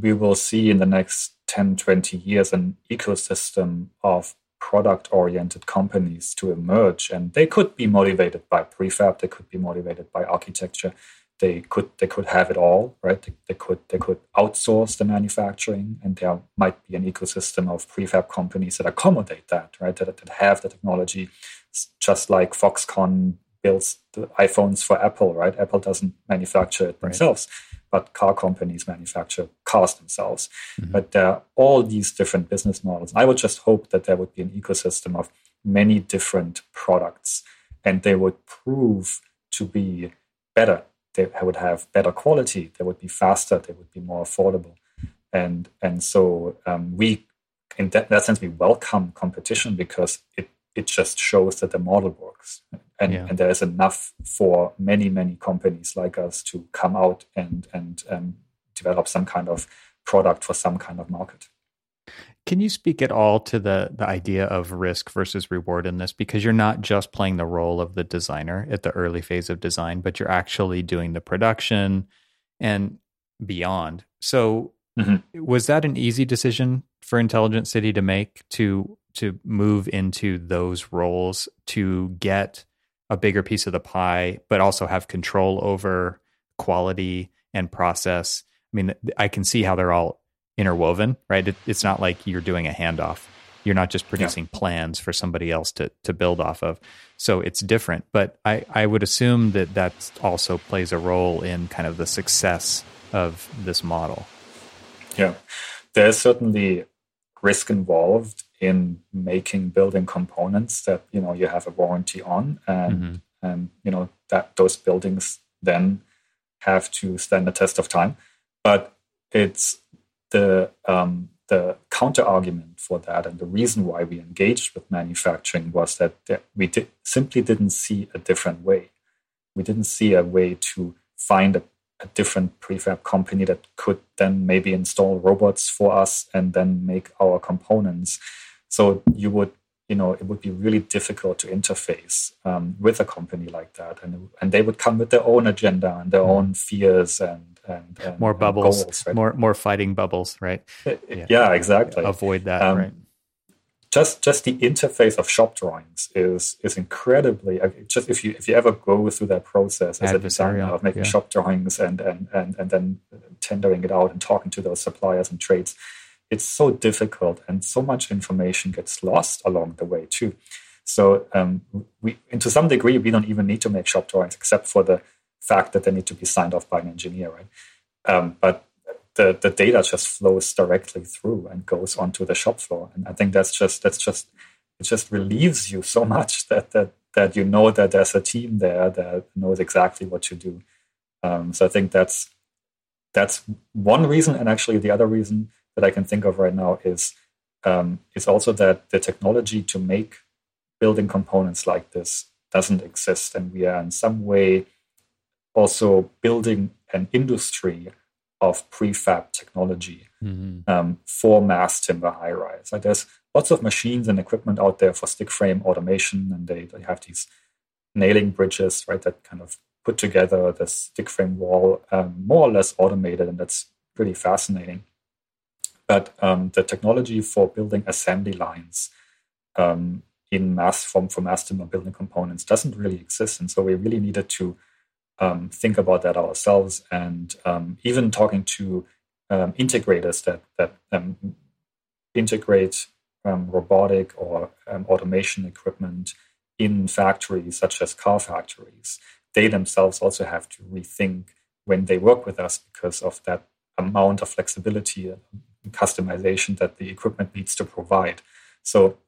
we will see in the next 10, 20 years an ecosystem of product oriented companies to emerge and they could be motivated by prefab they could be motivated by architecture they could they could have it all right they, they, could they could outsource the manufacturing and there might be an ecosystem of prefab companies that accommodate that right that, that have the technology it's just like foxconn builds the iPhones for Apple, right? Apple doesn't manufacture it themselves, right. but car companies manufacture cars themselves. Mm-hmm. But there are all these different business models. I would just hope that there would be an ecosystem of many different products and they would prove to be better. They would have better quality. They would be faster. They would be more affordable. And, and so um, we, in that, in that sense, we welcome competition because it it just shows that the model works and, yeah. and there is enough for many many companies like us to come out and and um, develop some kind of product for some kind of market can you speak at all to the the idea of risk versus reward in this because you're not just playing the role of the designer at the early phase of design but you're actually doing the production and beyond so mm-hmm. was that an easy decision for intelligent city to make to to move into those roles to get a bigger piece of the pie, but also have control over quality and process. I mean, I can see how they're all interwoven, right? It, it's not like you're doing a handoff. You're not just producing yeah. plans for somebody else to to build off of. So it's different. But I, I would assume that that also plays a role in kind of the success of this model. Yeah, there's certainly risk involved in making building components that you know you have a warranty on and mm-hmm. and you know that those buildings then have to stand the test of time but it's the um, the counter argument for that and the reason why we engaged with manufacturing was that we did, simply didn't see a different way we didn't see a way to find a a different prefab company that could then maybe install robots for us and then make our components. So you would, you know, it would be really difficult to interface um, with a company like that, and and they would come with their own agenda and their mm. own fears and and, and more bubbles, and goals, right? more more fighting bubbles, right? Yeah, yeah exactly. Avoid that, um, right? just just the interface of shop drawings is is incredibly just if you if you ever go through that process as a designer of making yeah. shop drawings and, and and and then tendering it out and talking to those suppliers and trades it's so difficult and so much information gets lost along the way too so um, we and to some degree we don't even need to make shop drawings except for the fact that they need to be signed off by an engineer right um, but the, the data just flows directly through and goes onto the shop floor. And I think that's just that's just it just relieves you so much that that that you know that there's a team there that knows exactly what to do. Um, so I think that's that's one reason, and actually the other reason that I can think of right now is um, is also that the technology to make building components like this doesn't exist, and we are in some way also building an industry of prefab technology mm-hmm. um, for mass timber high rise. Like there's lots of machines and equipment out there for stick frame automation, and they, they have these nailing bridges, right, that kind of put together the stick frame wall um, more or less automated, and that's pretty fascinating. But um, the technology for building assembly lines um, in mass form for mass timber building components doesn't really exist, and so we really needed to um, think about that ourselves and um, even talking to um, integrators that that um, integrate robotic or automation equipment in factories such as car factories. They themselves also have to rethink when they work with us because of that amount of flexibility customization that the equipment needs to provide so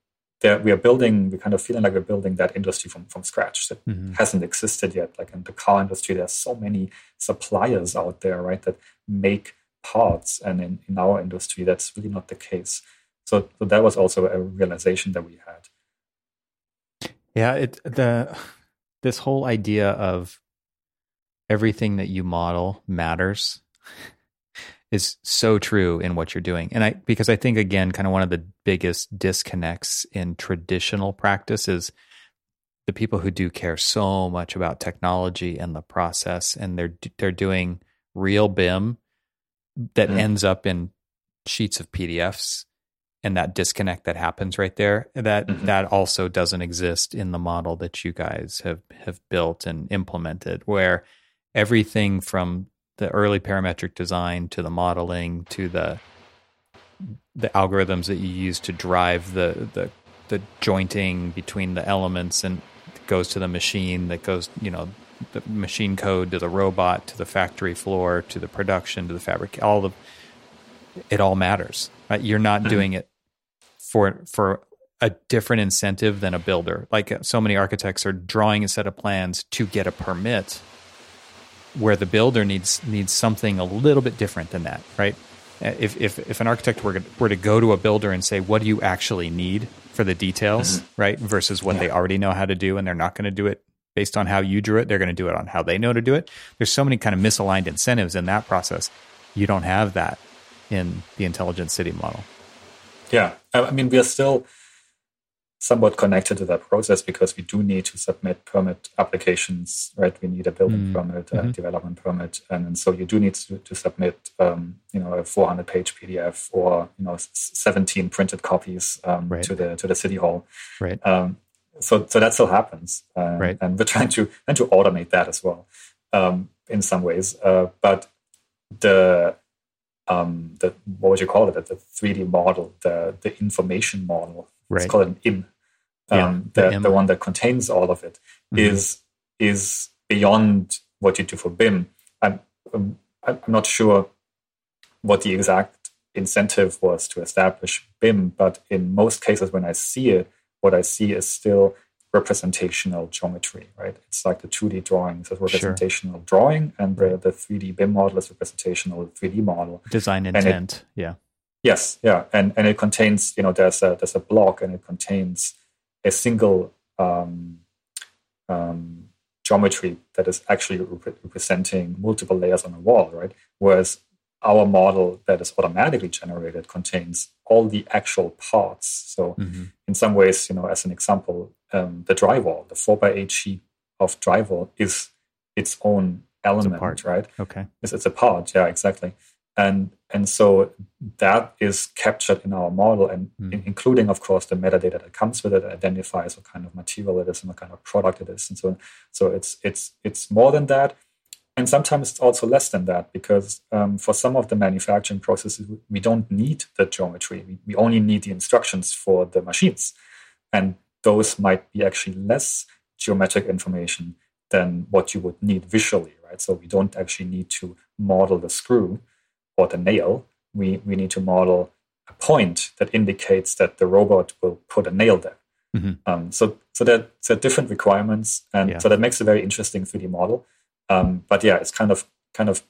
we are building, we're kind of feeling like we're building that industry from, from scratch that mm-hmm. hasn't existed yet. Like in the car industry, there's so many suppliers out there, right, that make parts. And in, in our industry, that's really not the case. So, so that was also a realization that we had. Yeah, it the this whole idea of everything that you model matters is so true in what you're doing. And I, because I think, again, kind of one of the biggest disconnects in traditional practice is the people who do care so much about technology and the process, and they're, they're doing real BIM that mm. ends up in sheets of PDFs and that disconnect that happens right there that mm-hmm. that also doesn't exist in the model that you guys have have built and implemented where everything from the early parametric design to the modeling to the the algorithms that you use to drive the the the jointing between the elements and goes to the machine that goes you know the machine code to the robot to the factory floor to the production to the fabric all the it all matters right you're not mm-hmm. doing it for for a different incentive than a builder like so many architects are drawing a set of plans to get a permit where the builder needs needs something a little bit different than that, right? If if if an architect were to, were to go to a builder and say, "What do you actually need for the details?" Mm-hmm. right, versus what yeah. they already know how to do, and they're not going to do it based on how you drew it, they're going to do it on how they know to do it. There's so many kind of misaligned incentives in that process. You don't have that in the intelligent city model. Yeah, I mean, we are still somewhat connected to that process because we do need to submit permit applications, right? We need a building mm. permit, a mm-hmm. development permit, and, and, so you do need to, to submit, um, you know, a 400 page PDF or you know 17 printed copies um, right. to the to the city hall. Right. Um, so so that still happens, uh, right. and we're trying to trying to automate that as well um, in some ways. Uh, but the um, the what would you call it? The 3D model, the the information model. Right. It's called an IM um, yeah, the, the, the, one that contains all of it, mm-hmm. is is beyond what you do for BIM. I'm um, I'm not sure what the exact incentive was to establish BIM, but in most cases, when I see it, what I see is still representational geometry, right? It's like the 2D drawing is a representational sure. drawing, and the, the 3D BIM model is representational 3D model. Design intent, it, yeah. Yes, yeah, and and it contains, you know, there's a there's a block, and it contains a single um, um, geometry that is actually rep- representing multiple layers on a wall, right? Whereas our model that is automatically generated contains all the actual parts. So, mm-hmm. in some ways, you know, as an example, um, the drywall, the four by eight sheet of drywall, is its own element, right? Okay, it's, it's a part. Yeah, exactly and and so that is captured in our model and mm. in, including of course the metadata that comes with it identifies what kind of material it is and what kind of product it is and so so it's it's it's more than that. And sometimes it's also less than that because um, for some of the manufacturing processes we don't need the geometry. We, we only need the instructions for the machines. And those might be actually less geometric information than what you would need visually right? So we don't actually need to model the screw or the nail, we, we need to model a point that indicates that the robot will put a nail there. Mm-hmm. Um, so so that so different requirements, and yeah. so that makes a very interesting 3D model. Um, but yeah, it's kind of kind of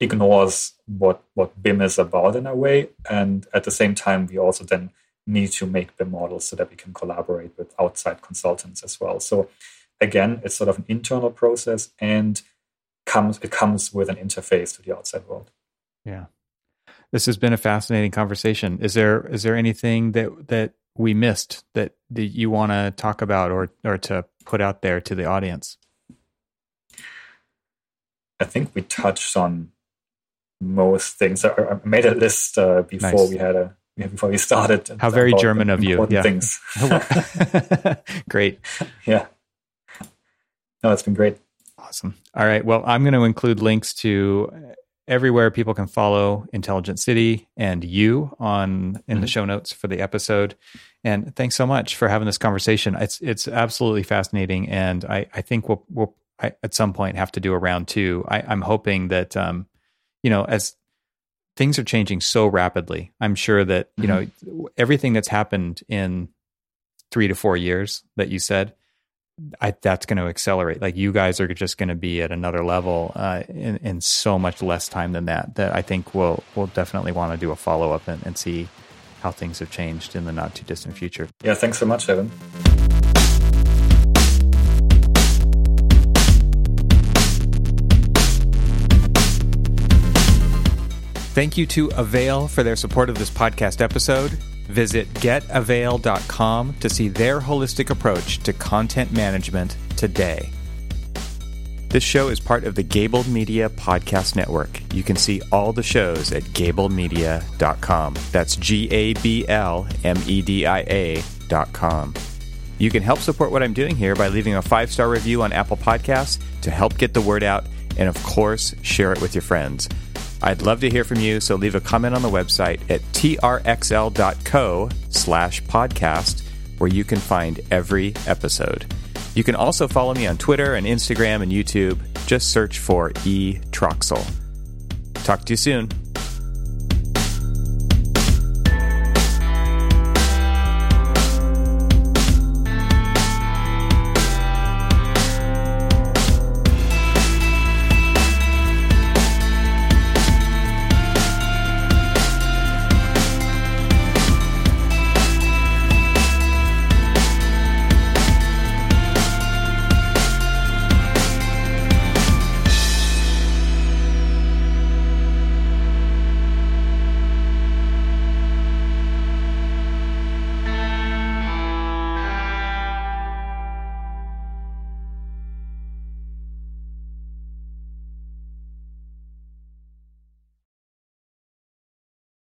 ignores what what BIM is about in a way, and at the same time, we also then need to make BIM models so that we can collaborate with outside consultants as well. So again, it's sort of an internal process, and comes it comes with an interface to the outside world. Yeah. This has been a fascinating conversation. Is there is there anything that that we missed that, that you want to talk about or or to put out there to the audience? I think we touched on most things. I made a list uh, before nice. we had a before we started. How very German of you! Yeah. Things. great. Yeah. No, it's been great. Awesome. All right. Well, I'm going to include links to everywhere people can follow Intelligent City and you on in mm-hmm. the show notes for the episode. And thanks so much for having this conversation. It's it's absolutely fascinating, and I I think we'll we'll I, at some point have to do a round two. I, I'm hoping that um, you know as things are changing so rapidly, I'm sure that you mm-hmm. know everything that's happened in three to four years that you said I, that's going to accelerate. Like you guys are just going to be at another level uh, in, in, so much less time than that. That I think we'll we'll definitely want to do a follow up and, and see how things have changed in the not too distant future. Yeah, thanks so much, Evan. Thank you to Avail for their support of this podcast episode. Visit getavail.com to see their holistic approach to content management today. This show is part of the Gabl Media Podcast Network. You can see all the shows at gablmedia.com. That's G A B L M E D I A.com. You can help support what I'm doing here by leaving a five star review on Apple Podcasts to help get the word out, and of course, share it with your friends. I'd love to hear from you, so leave a comment on the website at trxl.co slash podcast, where you can find every episode. You can also follow me on Twitter and Instagram and YouTube. Just search for E. Troxel. Talk to you soon.